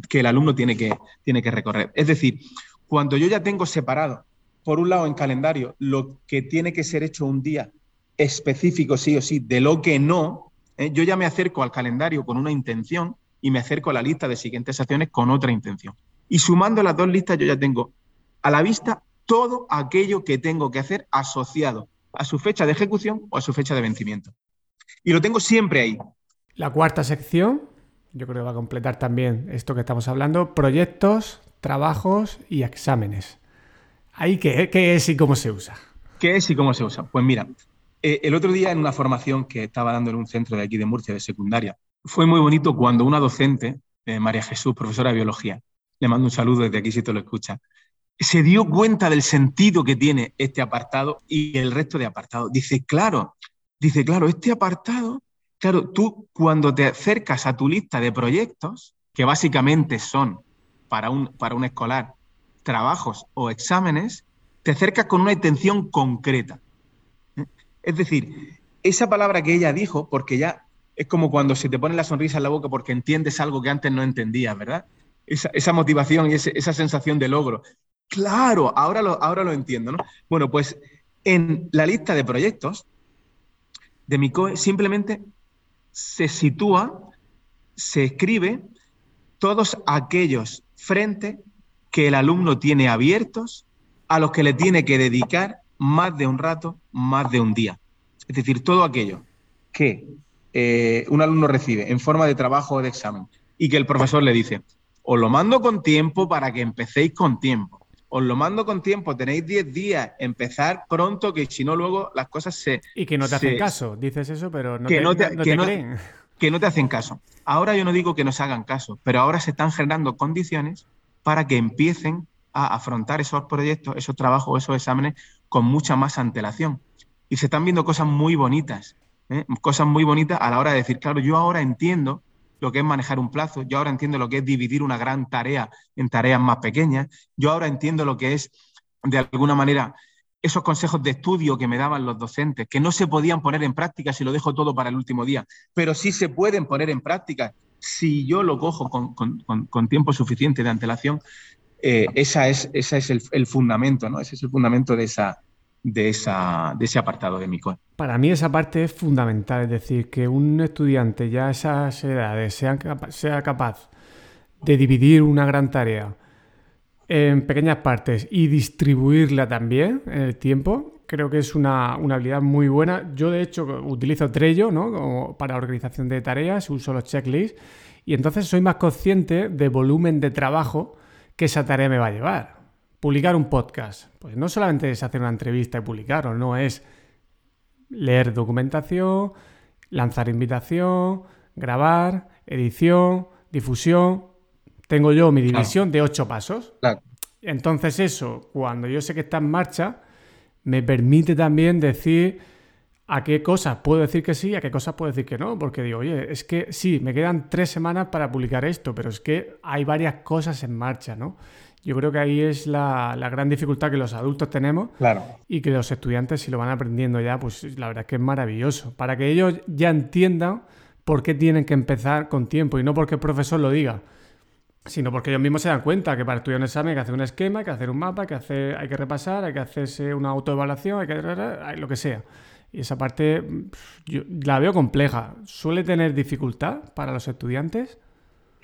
Speaker 2: que el alumno tiene que, tiene que recorrer. Es decir, cuando yo ya tengo separado, por un lado en calendario, lo que tiene que ser hecho un día específico sí o sí, de lo que no, ¿eh? yo ya me acerco al calendario con una intención y me acerco a la lista de siguientes acciones con otra intención. Y sumando las dos listas yo ya tengo a la vista todo aquello que tengo que hacer asociado a su fecha de ejecución o a su fecha de vencimiento. Y lo tengo siempre ahí.
Speaker 1: La cuarta sección, yo creo que va a completar también esto que estamos hablando, proyectos, trabajos y exámenes. ¿Ahí qué, qué es y cómo se usa?
Speaker 2: ¿Qué es y cómo se usa? Pues mira, eh, el otro día en una formación que estaba dando en un centro de aquí de Murcia, de secundaria, fue muy bonito cuando una docente, eh, María Jesús, profesora de biología, le mando un saludo desde aquí si te lo escucha, se dio cuenta del sentido que tiene este apartado y el resto de apartados. Dice, claro, dice, claro, este apartado, claro, tú cuando te acercas a tu lista de proyectos, que básicamente son para un, para un escolar trabajos o exámenes, te acercas con una intención concreta. ¿Eh? Es decir, esa palabra que ella dijo, porque ya es como cuando se te pone la sonrisa en la boca porque entiendes algo que antes no entendías, ¿verdad? Esa, motivación y esa sensación de logro. Claro, ahora lo, ahora lo entiendo, ¿no? Bueno, pues en la lista de proyectos de mi COE simplemente se sitúa, se escribe todos aquellos frentes que el alumno tiene abiertos a los que le tiene que dedicar más de un rato, más de un día. Es decir, todo aquello que eh, un alumno recibe en forma de trabajo o de examen y que el profesor le dice, os lo mando con tiempo para que empecéis con tiempo os lo mando con tiempo, tenéis 10 días, empezar pronto, que si no luego las cosas se...
Speaker 1: Y que no te hacen caso, dices eso, pero no te, no te, creen.
Speaker 2: Que no te hacen caso. Ahora yo no digo que nos hagan caso, pero ahora se están generando condiciones para que empiecen a afrontar esos proyectos, esos trabajos, esos exámenes con mucha más antelación. Y se están viendo cosas muy bonitas, ¿eh? cosas muy bonitas a la hora de decir, claro, yo ahora entiendo lo que es manejar un plazo, yo ahora entiendo lo que es dividir una gran tarea en tareas más pequeñas, yo ahora entiendo lo que es, de alguna manera, esos consejos de estudio que me daban los docentes, que no se podían poner en práctica si lo dejo todo para el último día, pero sí se pueden poner en práctica si yo lo cojo con, tiempo suficiente de antelación. Eh, esa es, es el, el, fundamento, ¿no? Ese es el fundamento de esa, de, esa, de ese apartado de MICOE.
Speaker 1: Para mí esa parte es fundamental, es decir, que un estudiante ya a esas edades sea, sea capaz de dividir una gran tarea en pequeñas partes y distribuirla también en el tiempo, creo que es una, habilidad muy buena. Yo, de hecho, utilizo Trello ¿no? para organización de tareas, uso los checklists y entonces soy más consciente del volumen de trabajo que esa tarea me va a llevar publicar un podcast. Pues no solamente es hacer una entrevista y publicarlo, no es leer documentación, lanzar invitación, grabar, edición, difusión. Tengo yo mi división de ocho pasos. Entonces eso, cuando yo sé que está en marcha, me permite también decir a qué cosas puedo decir que sí, a qué cosas puedo decir que no, porque digo, oye, es que sí, me quedan tres semanas para publicar esto, pero es que hay varias cosas en marcha, ¿no? Yo creo que ahí es la, gran dificultad que los adultos tenemos
Speaker 2: claro.
Speaker 1: y que los estudiantes, si lo van aprendiendo ya, pues la verdad es que es maravilloso. Para que ellos ya entiendan por qué tienen que empezar con tiempo y no porque el profesor lo diga, sino porque ellos mismos se dan cuenta que para estudiar un examen hay que hacer un esquema, hay que hacer un mapa, hay que, hacer, hay que repasar, hay que hacerse una autoevaluación, hay que lo que sea. Y esa parte yo la veo compleja. ¿Suele tener dificultad para los estudiantes?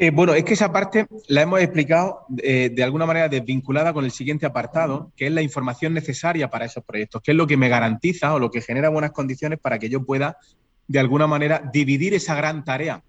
Speaker 2: Eh, bueno, es que esa parte la hemos explicado eh, de alguna manera desvinculada con el siguiente apartado, que es la información necesaria para esos proyectos, que es lo que me garantiza o lo que genera buenas condiciones para que yo pueda, de alguna manera, dividir esa gran tarea.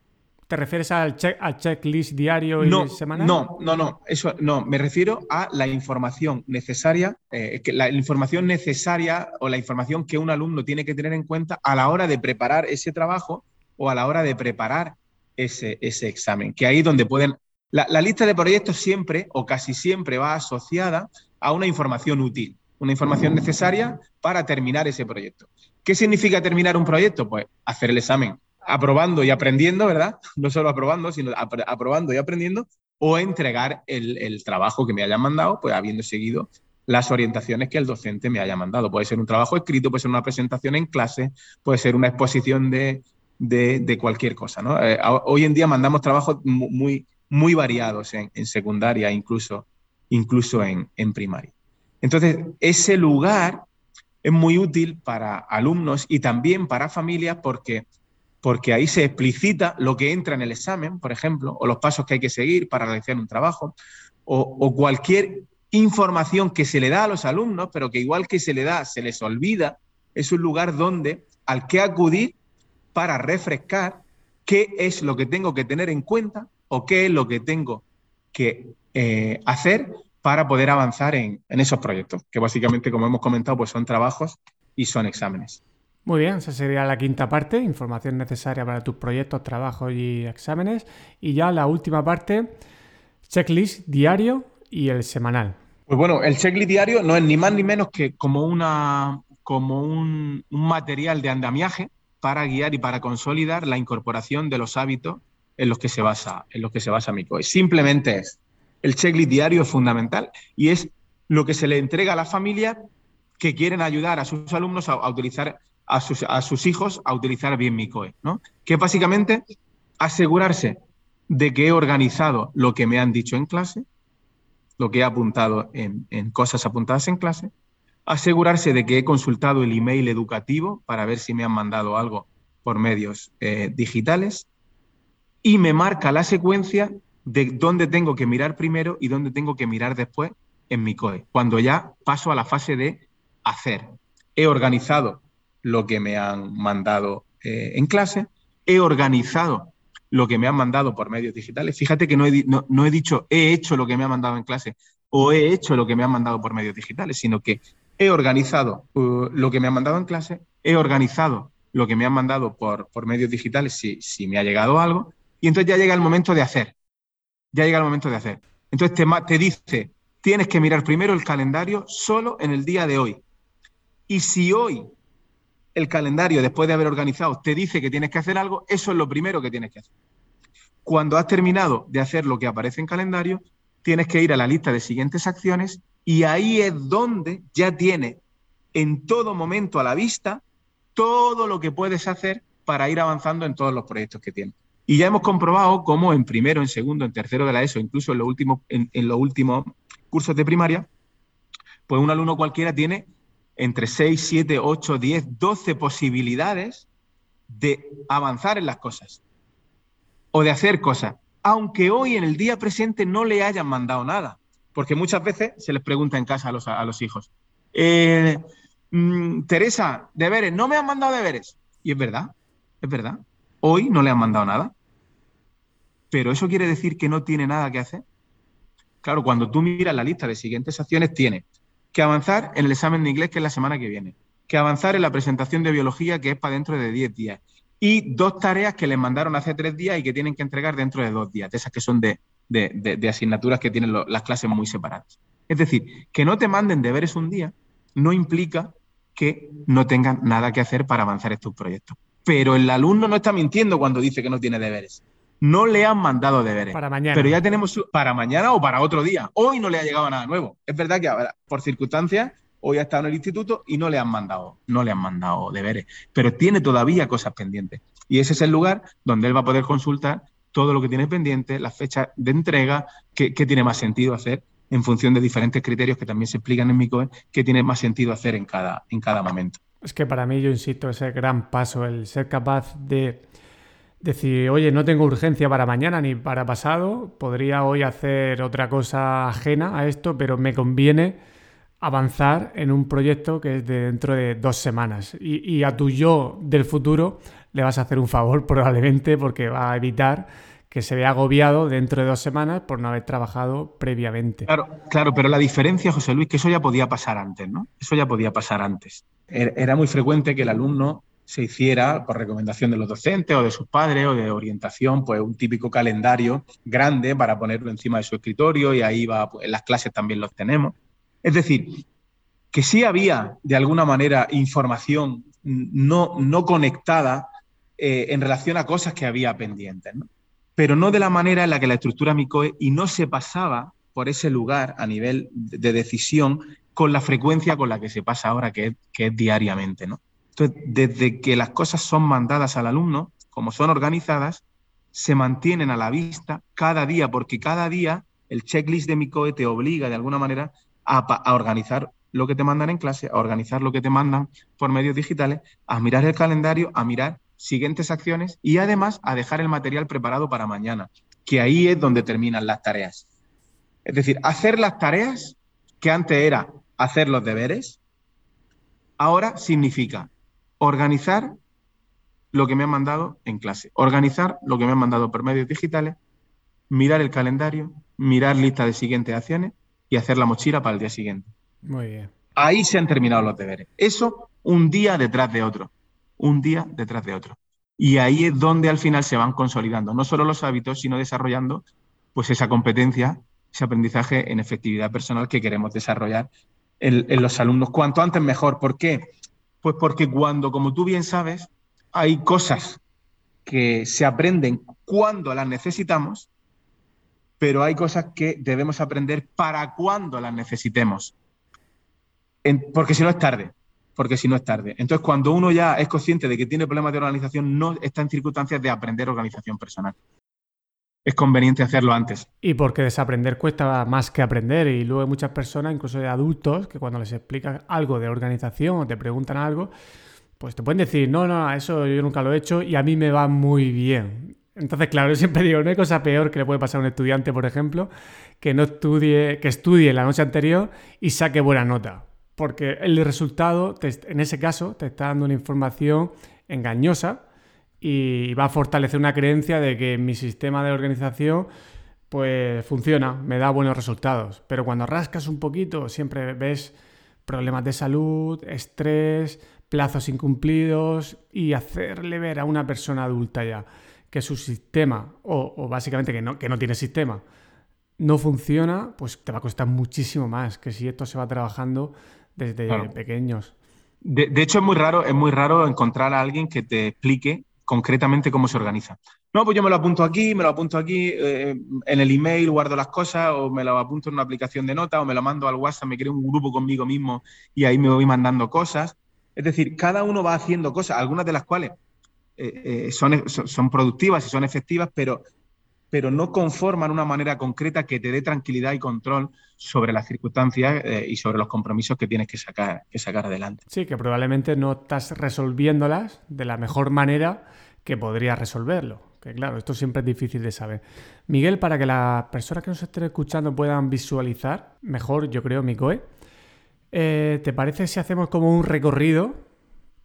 Speaker 1: ¿Te refieres al, checklist diario y
Speaker 2: no,
Speaker 1: semanal?
Speaker 2: No, no, no, eso no. Me refiero a la información necesaria, eh, que la información necesaria o la información que un alumno tiene que tener en cuenta a la hora de preparar ese trabajo o a la hora de preparar ese, examen, que ahí donde pueden... La, lista de proyectos siempre o casi siempre va asociada a una información útil, una información necesaria para terminar ese proyecto. ¿Qué significa terminar un proyecto? Pues hacer el examen aprobando y aprendiendo, ¿verdad? No solo aprobando, sino aprobando y aprendiendo, o entregar el, el, trabajo que me hayan mandado, pues habiendo seguido las orientaciones que el docente me haya mandado. Puede ser un trabajo escrito, puede ser una presentación en clase, puede ser una exposición de, de, cualquier cosa. ¿no? Eh, hoy en día mandamos trabajos muy, muy variados en, secundaria, incluso, incluso en, en primaria. Entonces, ese lugar es muy útil para alumnos y también para familias porque, porque ahí se explicita lo que entra en el examen, por ejemplo, o los pasos que hay que seguir para realizar un trabajo, o, cualquier información que se le da a los alumnos, pero que igual que se le da, se les olvida, es un lugar donde al que acudir para refrescar qué es lo que tengo que tener en cuenta o qué es lo que tengo que eh, hacer para poder avanzar en, esos proyectos, que básicamente, como hemos comentado, pues son trabajos y son exámenes.
Speaker 1: Muy bien, esa sería la quinta parte, información necesaria para tus proyectos, trabajos y exámenes. Y ya la última parte, checklist diario y el semanal.
Speaker 2: Pues bueno, el checklist diario no es ni más ni menos que como, una, como un material de andamiaje para guiar y para consolidar la incorporación de los hábitos en los que se basa, en los que se basa MICOE. Simplemente es el checklist diario es fundamental y es lo que se le entrega a las familias que quieren ayudar a sus alumnos a, utilizar a sus, hijos a utilizar bien MICOE, ¿no? Que básicamente asegurarse de que he organizado lo que me han dicho en clase, lo que he apuntado en cosas apuntadas en clase, asegurarse de que he consultado el email educativo para ver si me han mandado algo por medios eh, digitales y me marca la secuencia de dónde tengo que mirar primero y dónde tengo que mirar después en mi COE, cuando ya paso a la fase de hacer. He organizado lo que me han mandado eh, en clase, he organizado lo que me han mandado por medios digitales. Fíjate que no he, no he dicho he hecho lo que me han mandado en clase o he hecho lo que me han mandado por medios digitales, sino que he organizado uh, lo que me han mandado en clase, he organizado lo que me han mandado por, por medios digitales si, si, me ha llegado algo, y entonces ya llega el momento de hacer. Ya llega el momento de hacer. Entonces te, te dice, tienes que mirar primero el calendario solo en el día de hoy. Y si hoy el calendario, después de haber organizado, te dice que tienes que hacer algo, eso es lo primero que tienes que hacer. Cuando has terminado de hacer lo que aparece en calendario, tienes que ir a la lista de siguientes acciones y ahí es donde ya tiene en todo momento a la vista todo lo que puedes hacer para ir avanzando en todos los proyectos que tienes. Y ya hemos comprobado cómo en primero, en segundo, en tercero de la ESO, incluso en los últimos, en, los últimos cursos de primaria, pues un alumno cualquiera tiene entre 6, 7, 8, 10, 12 posibilidades de avanzar en las cosas o de hacer cosas, aunque hoy en el día presente no le hayan mandado nada. Porque muchas veces se les pregunta en casa a los, a los hijos, eh, mm, Teresa, deberes, no me han mandado deberes. Y es verdad, es verdad. Hoy no le han mandado nada. Pero eso quiere decir que no tiene nada que hacer. Claro, cuando tú miras la lista de siguientes acciones, tiene que avanzar en el examen de inglés, que es la semana que viene, que avanzar en la presentación de biología, que es para dentro de 10 días, y dos tareas que les mandaron hace tres días y que tienen que entregar dentro de dos días, de esas que son de, asignaturas que tienen las clases muy separadas. Es decir, que no te manden deberes un día no implica que no tengan nada que hacer para avanzar estos proyectos. Pero el alumno no está mintiendo cuando dice que no tiene deberes. No le han mandado deberes.
Speaker 1: Para mañana.
Speaker 2: Pero ya tenemos para mañana o para otro día. Hoy no le ha llegado nada nuevo. Es verdad que por circunstancias hoy ha estado en el instituto y no le han mandado, no le han mandado deberes, pero tiene todavía cosas pendientes. Y ese es el lugar donde él va a poder consultar todo lo que tiene pendiente, las fechas de entrega, qué, tiene más sentido hacer en función de diferentes criterios que también se explican en MICOE, qué tiene más sentido hacer en cada, en cada momento.
Speaker 1: Es que para mí, yo insisto, ese gran paso, el ser capaz de decir, oye, no tengo urgencia para mañana ni para pasado, podría hoy hacer otra cosa ajena a esto, pero me conviene avanzar en un proyecto que es de dentro de dos semanas. Y, a tu yo del futuro le vas a hacer un favor probablemente porque va a evitar que se vea agobiado dentro de dos semanas por no haber trabajado previamente.
Speaker 2: Claro, claro, pero la diferencia, José Luis, que eso ya podía pasar antes, ¿no? Eso ya podía pasar antes. Er, era muy frecuente que el alumno se hiciera, por recomendación de los docentes o de sus padres o de orientación, pues un típico calendario grande para ponerlo encima de su escritorio y ahí va, pues, en las clases también los tenemos. Es decir, que sí había de alguna manera información no, no conectada eh, en relación a cosas que había pendientes, pero no de la manera en la que la estructura MICOE y no se pasaba por ese lugar a nivel de decisión con la frecuencia con la que se pasa ahora, que es, que diariamente. ¿no? Entonces, desde que las cosas son mandadas al alumno, como son organizadas, se mantienen a la vista cada día, porque cada día el checklist de MICOE te obliga de alguna manera a, organizar lo que te mandan en clase, a organizar lo que te mandan por medios digitales, a mirar el calendario, a mirar siguientes acciones y además a dejar el material preparado para mañana, que ahí es donde terminan las tareas. Es decir, hacer las tareas que antes era hacer los deberes, ahora significa organizar lo que me han mandado en clase, organizar lo que me han mandado por medios digitales, mirar el calendario, mirar lista de siguientes acciones y hacer la mochila para el día siguiente.
Speaker 1: Muy bien.
Speaker 2: Ahí se han terminado los deberes. Eso un día detrás de otro, un día detrás de otro. Y ahí es donde al final se van consolidando no solo los hábitos, sino desarrollando pues esa competencia, ese aprendizaje en efectividad personal que queremos desarrollar en, los alumnos. Cuanto antes mejor. ¿Por qué? Pues porque cuando, como tú bien sabes, hay cosas que se aprenden cuando las necesitamos pero hay cosas que debemos aprender para cuando las necesitemos. porque si no es tarde, porque si no es tarde. Entonces, cuando uno ya es consciente de que tiene problemas de organización, no está en circunstancias de aprender organización personal. Es conveniente hacerlo antes.
Speaker 1: Y porque desaprender cuesta más que aprender. Y luego hay muchas personas, incluso de adultos, que cuando les explicas algo de organización o te preguntan algo, pues te pueden decir, no, no, eso yo nunca lo he hecho y a mí me va muy bien. Entonces, claro, yo siempre digo, no hay cosa peor que le puede pasar a un estudiante, por ejemplo, que no estudie, que estudie la noche anterior y saque buena nota. Porque el resultado, en ese caso, te está dando una información engañosa y va a fortalecer una creencia de que mi sistema de organización pues funciona, me da buenos resultados. Pero cuando rascas un poquito, siempre ves problemas de salud, estrés, plazos incumplidos y hacerle ver a una persona adulta ya que su sistema, o, básicamente que no, que no tiene sistema, no funciona, pues te va a costar muchísimo más que si esto se va trabajando desde pequeños.
Speaker 2: De, hecho, es muy raro, es muy raro encontrar a alguien que te explique concretamente cómo se organiza. No, pues yo me lo apunto aquí, me lo apunto aquí, eh, en el email guardo las cosas, o me lo apunto en una aplicación de nota, o me lo mando al WhatsApp, me creo un grupo conmigo mismo y ahí me voy mandando cosas. Es decir, cada uno va haciendo cosas, algunas de las cuales eh, eh, son, son, productivas y son efectivas, pero, pero no conforman una manera concreta que te dé tranquilidad y control sobre las circunstancias eh, y sobre los compromisos que tienes que sacar, que sacar adelante.
Speaker 1: Sí, que probablemente no estás resolviéndolas de la mejor manera que podrías resolverlo. Que claro, esto siempre es difícil de saber. Miguel, para que las personas que nos estén escuchando puedan visualizar mejor, yo creo, Micoe, ¿te parece si hacemos como un recorrido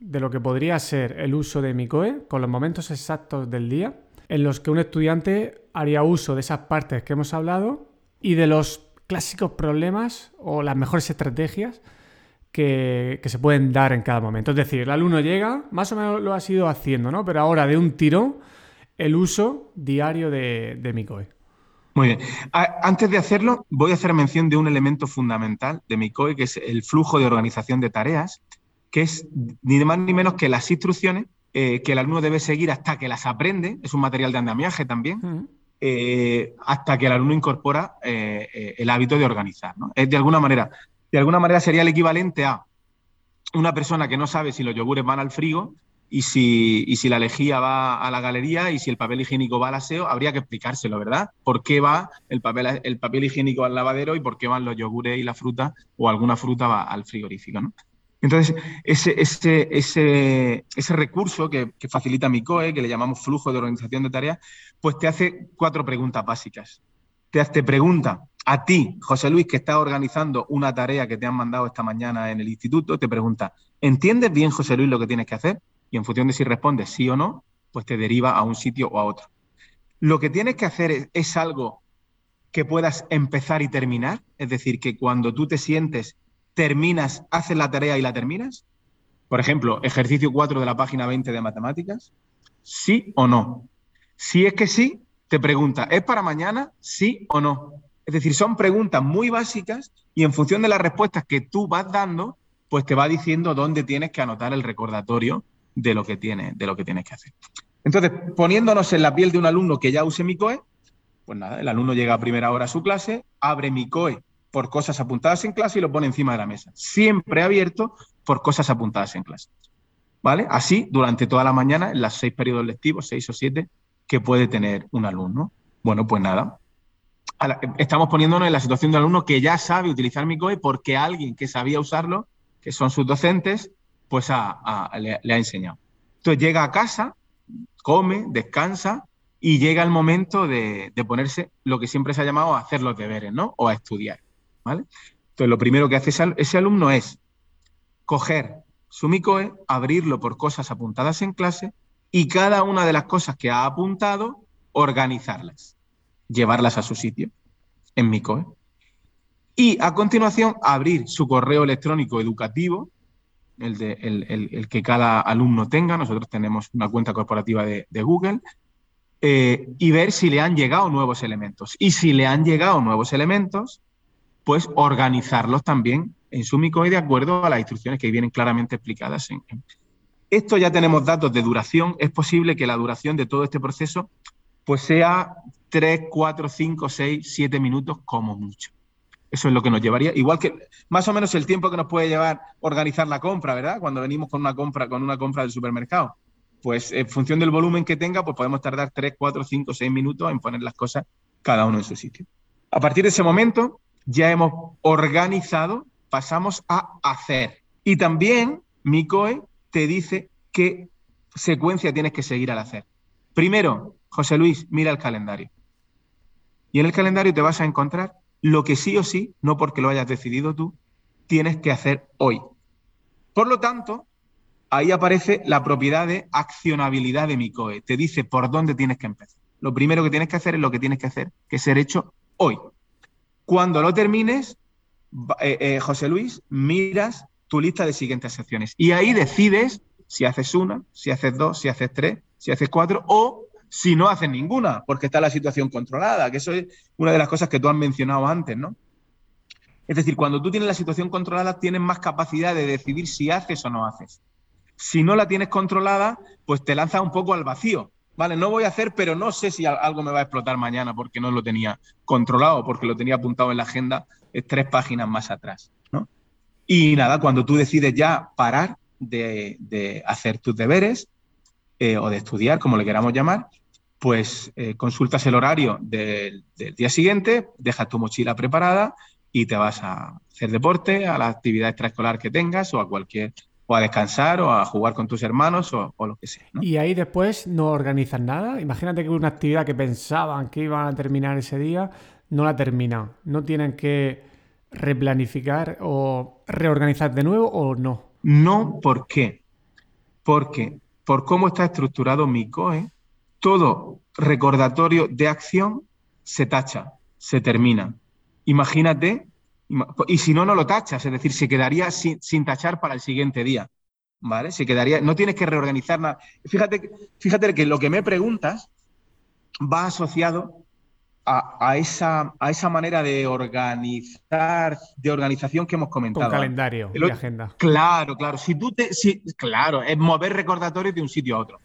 Speaker 1: de lo que podría ser el uso de Micoe con los momentos exactos del día en los que un estudiante haría uso de esas partes que hemos hablado y de los clásicos problemas o las mejores estrategias que, se pueden dar en cada momento. Es decir, el alumno llega, más o menos lo ha ido haciendo, ¿no? Pero ahora de un tiro, el uso diario de, de MICOE.
Speaker 2: Muy bien. Antes de hacerlo, voy a hacer mención de un elemento fundamental de MICOE, que es el flujo de organización de tareas, que es ni más ni menos que las instrucciones eh, que el alumno debe seguir hasta que las aprende, es un material de andamiaje también, eh, hasta que el alumno incorpora eh, el hábito de organizar. Es de alguna manera, de alguna manera sería el equivalente a una persona que no sabe si los yogures van al frigo y si, si la lejía va a la galería y si el papel higiénico va al aseo, habría que explicárselo, ¿verdad? ¿Por qué va el papel, el papel higiénico al lavadero y por qué van los yogures y la fruta o alguna fruta va al frigorífico, ¿no? Entonces, ese, ese, ese, ese recurso que, facilita mi COE, que le llamamos flujo de organización de tareas, pues te hace cuatro preguntas básicas. Te, te pregunta a ti, José Luis, que estás organizando una tarea que te han mandado esta mañana en el instituto, te pregunta, ¿entiendes bien, José Luis, lo que tienes que hacer? Y en función de si respondes sí o no, pues te deriva a un sitio o a otro. Lo que tienes que hacer es algo que puedas empezar y terminar, es decir, que cuando tú te sientes terminas, haces la tarea y la terminas? Por ejemplo, ejercicio 4 de la página 20 de matemáticas. ¿Sí o no? Si es que sí, te pregunta, ¿es para mañana? ¿Sí o no? Es decir, son preguntas muy básicas y en función de las respuestas que tú vas dando, pues te va diciendo dónde tienes que anotar el recordatorio de lo que tienes, de lo que, tienes que hacer. Entonces, poniéndonos en la piel de un alumno que ya use mi COE, pues nada, el alumno llega a primera hora a su clase, abre mi COE por cosas apuntadas en clase y lo pone encima de la mesa. Siempre abierto por cosas apuntadas en clase. ¿Vale? Así durante toda la mañana, en los seis periodos lectivos, seis o siete, que puede tener un alumno. Bueno, pues nada. Estamos poniéndonos en la situación del alumno que ya sabe utilizar mi COE porque alguien que sabía usarlo, que son sus docentes, pues le, ha enseñado. Entonces llega a casa, come, descansa y llega el momento de, de, ponerse lo que siempre se ha llamado a hacer los deberes, ¿no? O a estudiar. Entonces, lo primero que hace ese, alumno es coger su MICOE, abrirlo por cosas apuntadas en clase y cada una de las cosas que ha apuntado, organizarlas, llevarlas a su sitio en MICOE. Y a continuación, abrir su correo electrónico educativo, el, que cada alumno tenga. Nosotros tenemos una cuenta corporativa de, Google. Eh, y ver si le han llegado nuevos elementos. Y si le han llegado nuevos elementos, pues organizarlos también en su MICOE de acuerdo a las instrucciones que vienen claramente explicadas. En, Esto ya tenemos datos de duración. Es posible que la duración de todo este proceso pues sea 3, 4, 5, 6, 7 minutos como mucho. Eso es lo que nos llevaría. Igual que más o menos el tiempo que nos puede llevar organizar la compra, ¿verdad? Cuando venimos con una compra, con una compra del supermercado. Pues en función del volumen que tenga, pues podemos tardar 3, 4, 5, 6 minutos en poner las cosas cada uno en su sitio. A partir de ese momento, ya hemos organizado, pasamos a hacer. Y también Micoe te dice qué secuencia tienes que seguir al hacer. Primero, José Luis, mira el calendario. Y en el calendario te vas a encontrar lo que sí o sí, no porque lo hayas decidido tú, tienes que hacer hoy. Por lo tanto, ahí aparece la propiedad de accionabilidad de Micoe. Te dice por dónde tienes que empezar. Lo primero que tienes que hacer es lo que tienes que hacer, que ser hecho hoy. Cuando lo termines, eh, eh, José Luis, miras tu lista de siguientes secciones y ahí decides si haces una, si haces dos, si haces tres, si haces cuatro o si no haces ninguna, porque está la situación controlada, que eso es una de las cosas que tú has mencionado antes, ¿no? Es decir, cuando tú tienes la situación controlada, tienes más capacidad de decidir si haces o no haces. Si no la tienes controlada, pues te lanzas un poco al vacío vale, no voy a hacer, pero no sé si algo me va a explotar mañana porque no lo tenía controlado, porque lo tenía apuntado en la agenda tres páginas más atrás. ¿no? Y nada, cuando tú decides ya parar de, hacer tus deberes eh, o de estudiar, como le queramos llamar, pues eh, consultas el horario del, del día siguiente, dejas tu mochila preparada y te vas a hacer deporte, a la actividad extraescolar que tengas o a cualquier o a descansar o a jugar con tus hermanos o, lo que sea.
Speaker 1: Y ahí después no organizan nada. Imagínate que una actividad que pensaban que iban a terminar ese día, no la terminan. No tienen que replanificar o reorganizar de nuevo o no.
Speaker 2: No, ¿por qué? Porque por cómo está estructurado mi COE, todo recordatorio de acción se tacha, se termina. Imagínate Y si no, no lo tachas, es decir, se quedaría sin, tachar para el siguiente día. ¿Vale? Se quedaría, no tienes que reorganizar nada. Fíjate, fíjate que lo que me preguntas va asociado a, esa, a esa manera de organizar, de organización que hemos comentado.
Speaker 1: Con calendario y agenda.
Speaker 2: Claro, claro. Si tú te, si, claro, es mover recordatorios de un sitio a otro.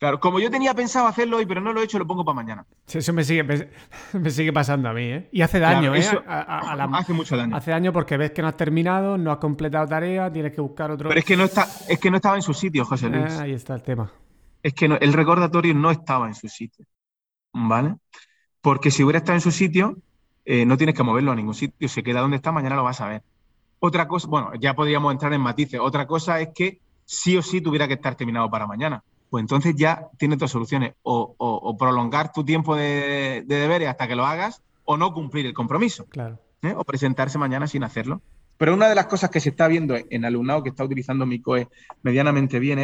Speaker 2: Claro, como yo tenía pensado hacerlo hoy, pero no lo he hecho, lo pongo para mañana.
Speaker 1: Eso me sigue, me sigue pasando a mí, ¿eh? Y hace daño, ¿eh?
Speaker 2: hace mucho daño.
Speaker 1: Hace daño porque ves que no has terminado, no has completado tarea, tienes que buscar otro.
Speaker 2: Pero es que no, está, es que no estaba en su sitio, José Luis.
Speaker 1: Ah, ahí está el tema.
Speaker 2: Es que el recordatorio no estaba en su sitio. ¿Vale? Porque si hubiera estado en su sitio, eh, no tienes que moverlo a ningún sitio. Se queda donde está, mañana lo vas a ver. Otra cosa, bueno, ya podríamos entrar en matices. Otra cosa es que sí o sí tuviera que estar terminado para mañana pues entonces ya tienes dos soluciones, o, prolongar tu tiempo de, deberes hasta que lo hagas, o no cumplir el compromiso,
Speaker 1: claro.
Speaker 2: ¿eh? o presentarse mañana sin hacerlo. Pero una de las cosas que se está viendo en alumnado que está utilizando mi COE medianamente bien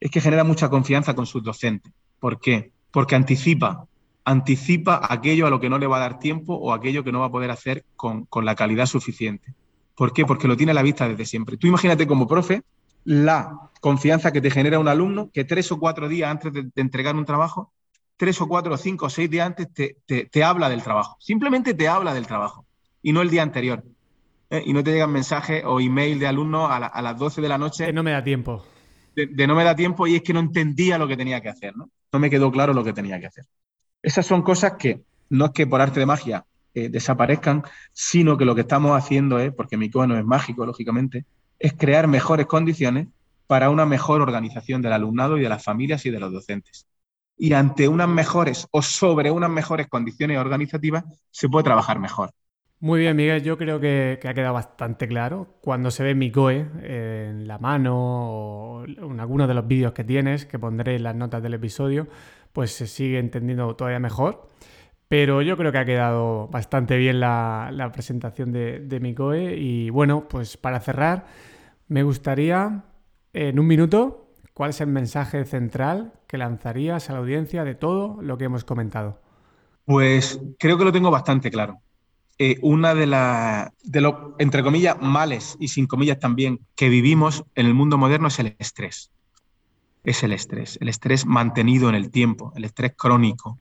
Speaker 2: es, que genera mucha confianza con sus docentes. ¿Por qué? Porque anticipa, anticipa aquello a lo que no le va a dar tiempo o aquello que no va a poder hacer con, con la calidad suficiente. ¿Por qué? Porque lo tiene a la vista desde siempre. Tú imagínate como profe la confianza que te genera un alumno que tres o cuatro días antes de, entregar un trabajo, tres o cuatro o cinco o seis días antes te, habla del trabajo. Simplemente te habla del trabajo y no el día anterior. ¿eh? Y no te llegan mensajes o email de alumnos a, las 12 de la noche.
Speaker 1: Que no me da tiempo.
Speaker 2: De, no me da tiempo y es que no entendía lo que tenía que hacer, ¿no? No me quedó claro lo que tenía que hacer. Esas son cosas que no es que por arte de magia eh, desaparezcan, sino que lo que estamos haciendo es, porque mi cono es mágico, lógicamente, es crear mejores condiciones para una mejor organización del alumnado y de las familias y de los docentes. Y ante unas mejores o sobre unas mejores condiciones organizativas se puede trabajar mejor.
Speaker 1: Muy bien, Miguel, yo creo que, ha quedado bastante claro. Cuando se ve mi COE en la mano o en alguno de los vídeos que tienes, que pondré en las notas del episodio, pues se sigue entendiendo todavía mejor. Pero yo creo que ha quedado bastante bien la, presentación de, de mi COE. Y bueno, pues para cerrar, me gustaría, en un minuto, cuál es el mensaje central que lanzarías a la audiencia de todo lo que hemos comentado.
Speaker 2: Pues creo que lo tengo bastante claro. Eh, una de las, de entre comillas, males y sin comillas también que vivimos en el mundo moderno es el estrés. Es el estrés, el estrés mantenido en el tiempo, el estrés crónico,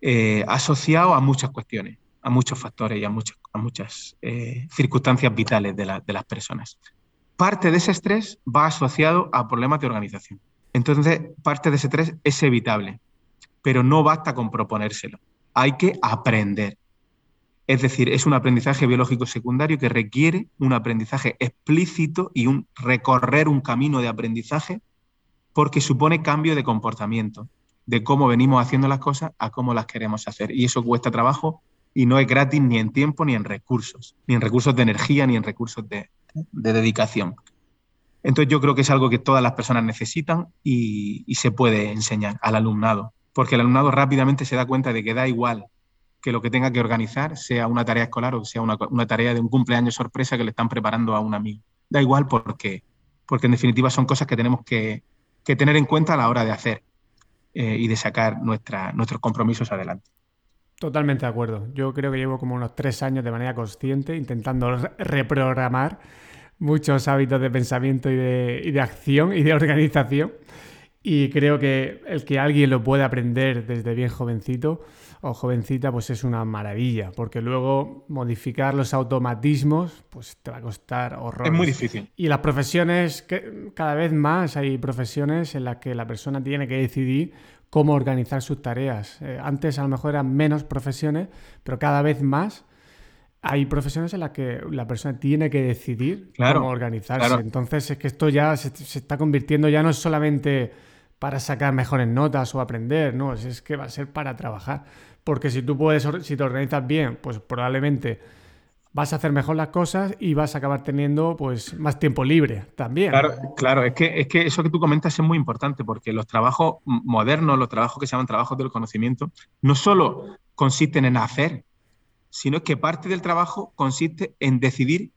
Speaker 2: eh, asociado a muchas cuestiones, a muchos factores y a, a muchas eh, circunstancias vitales de, de las personas parte de ese estrés va asociado a problemas de organización. Entonces, parte de ese estrés es evitable, pero no basta con proponérselo. Hay que aprender. Es decir, es un aprendizaje biológico secundario que requiere un aprendizaje explícito y un recorrer un camino de aprendizaje porque supone cambio de comportamiento, de cómo venimos haciendo las cosas a cómo las queremos hacer. Y eso cuesta trabajo y no es gratis ni en tiempo ni en recursos, ni en recursos de energía ni en recursos de, de dedicación. Entonces yo creo que es algo que todas las personas necesitan y, se puede enseñar al alumnado, porque el alumnado rápidamente se da cuenta de que da igual que lo que tenga que organizar sea una tarea escolar o sea una, tarea de un cumpleaños sorpresa que le están preparando a un amigo. Da igual porque, porque en definitiva son cosas que tenemos que, tener en cuenta a la hora de hacer eh, y de sacar nuestra, nuestros compromisos adelante.
Speaker 1: Totalmente de acuerdo. Yo creo que llevo como unos tres años de manera consciente intentando reprogramar muchos hábitos de pensamiento y de, acción y de organización. Y creo que el que alguien lo pueda aprender desde bien jovencito o jovencita, pues es una maravilla, porque luego modificar los automatismos, pues te va a costar horror.
Speaker 2: Es muy difícil.
Speaker 1: Y las profesiones, que cada vez más hay profesiones en las que la persona tiene que decidir cómo organizar sus tareas. Eh, antes a lo mejor eran menos profesiones, pero cada vez más hay profesiones en las que la persona tiene que decidir cómo organizarse. Entonces es que esto ya se, está convirtiendo, ya no es solamente para sacar mejores notas o aprender, no, es, que va a ser para trabajar. Porque si tú puedes, si te organizas bien, pues probablemente vas a hacer mejor las cosas y vas a acabar teniendo pues más tiempo libre también.
Speaker 2: Claro, claro, es que, es que eso que tú comentas es muy importante porque los trabajos modernos, los trabajos que se llaman trabajos del conocimiento, no solo consisten en hacer, sino que parte del trabajo consiste en decidir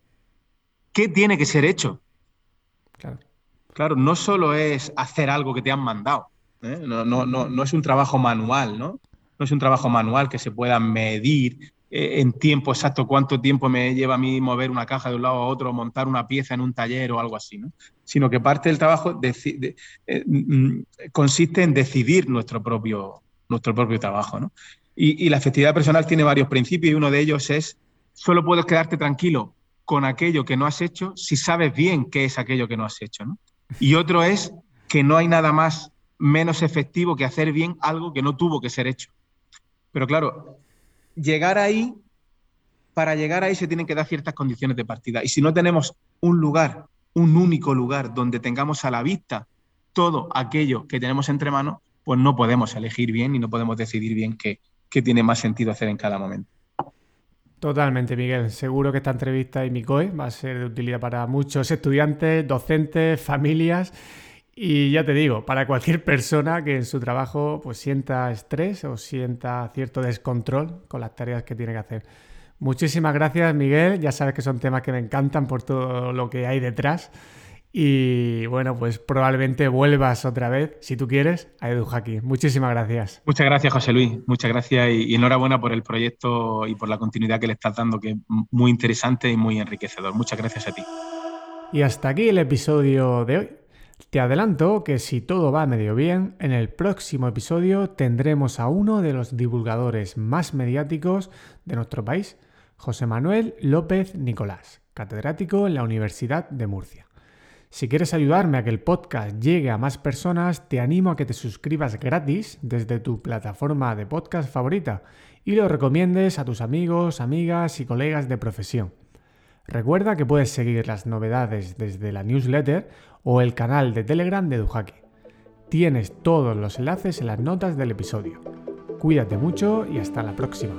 Speaker 2: qué tiene que ser hecho. Claro. Claro, no solo es hacer algo que te han mandado, ¿eh? no, no, no, no es un trabajo manual, ¿no? No es un trabajo manual que se pueda medir en tiempo exacto cuánto tiempo me lleva a mí mover una caja de un lado a otro, montar una pieza en un taller o algo así, ¿no? sino que parte del trabajo eh, mm, consiste en decidir nuestro propio, nuestro propio trabajo. ¿no? Y, la efectividad personal tiene varios principios y uno de ellos es, solo puedes quedarte tranquilo con aquello que no has hecho si sabes bien qué es aquello que no has hecho. ¿no? Y otro es que no hay nada más menos efectivo que hacer bien algo que no tuvo que ser hecho. Pero claro, llegar ahí, para llegar ahí se tienen que dar ciertas condiciones de partida. Y si no tenemos un lugar, un único lugar donde tengamos a la vista todo aquello que tenemos entre manos, pues no podemos elegir bien y no podemos decidir bien qué, tiene más sentido hacer en cada momento.
Speaker 1: Totalmente, Miguel. Seguro que esta entrevista y mi COE va a ser de utilidad para muchos estudiantes, docentes, familias y ya te digo, para cualquier persona que en su trabajo pues sienta estrés o sienta cierto descontrol con las tareas que tiene que hacer. Muchísimas gracias, Miguel. Ya sabes que son temas que me encantan por todo lo que hay detrás. Y bueno, pues probablemente vuelvas otra vez, si tú quieres, a EduHaki. Muchísimas gracias.
Speaker 2: Muchas gracias, José Luis. Muchas gracias y, enhorabuena por el proyecto y por la continuidad que le estás dando, que es muy interesante y muy enriquecedor. Muchas gracias a ti.
Speaker 1: Y hasta aquí el episodio de hoy. Te adelanto que si todo va medio bien, en el próximo episodio tendremos a uno de los divulgadores más mediáticos de nuestro país, José Manuel López Nicolás, catedrático en la Universidad de Murcia. Si quieres ayudarme a que el podcast llegue a más personas, te animo a que te suscribas gratis desde tu plataforma de podcast favorita y lo recomiendes a tus amigos, amigas y colegas de profesión. Recuerda que puedes seguir las novedades desde la newsletter o el canal de Telegram de Duhaki. Tienes todos los enlaces en las notas del episodio. Cuídate mucho y hasta la próxima.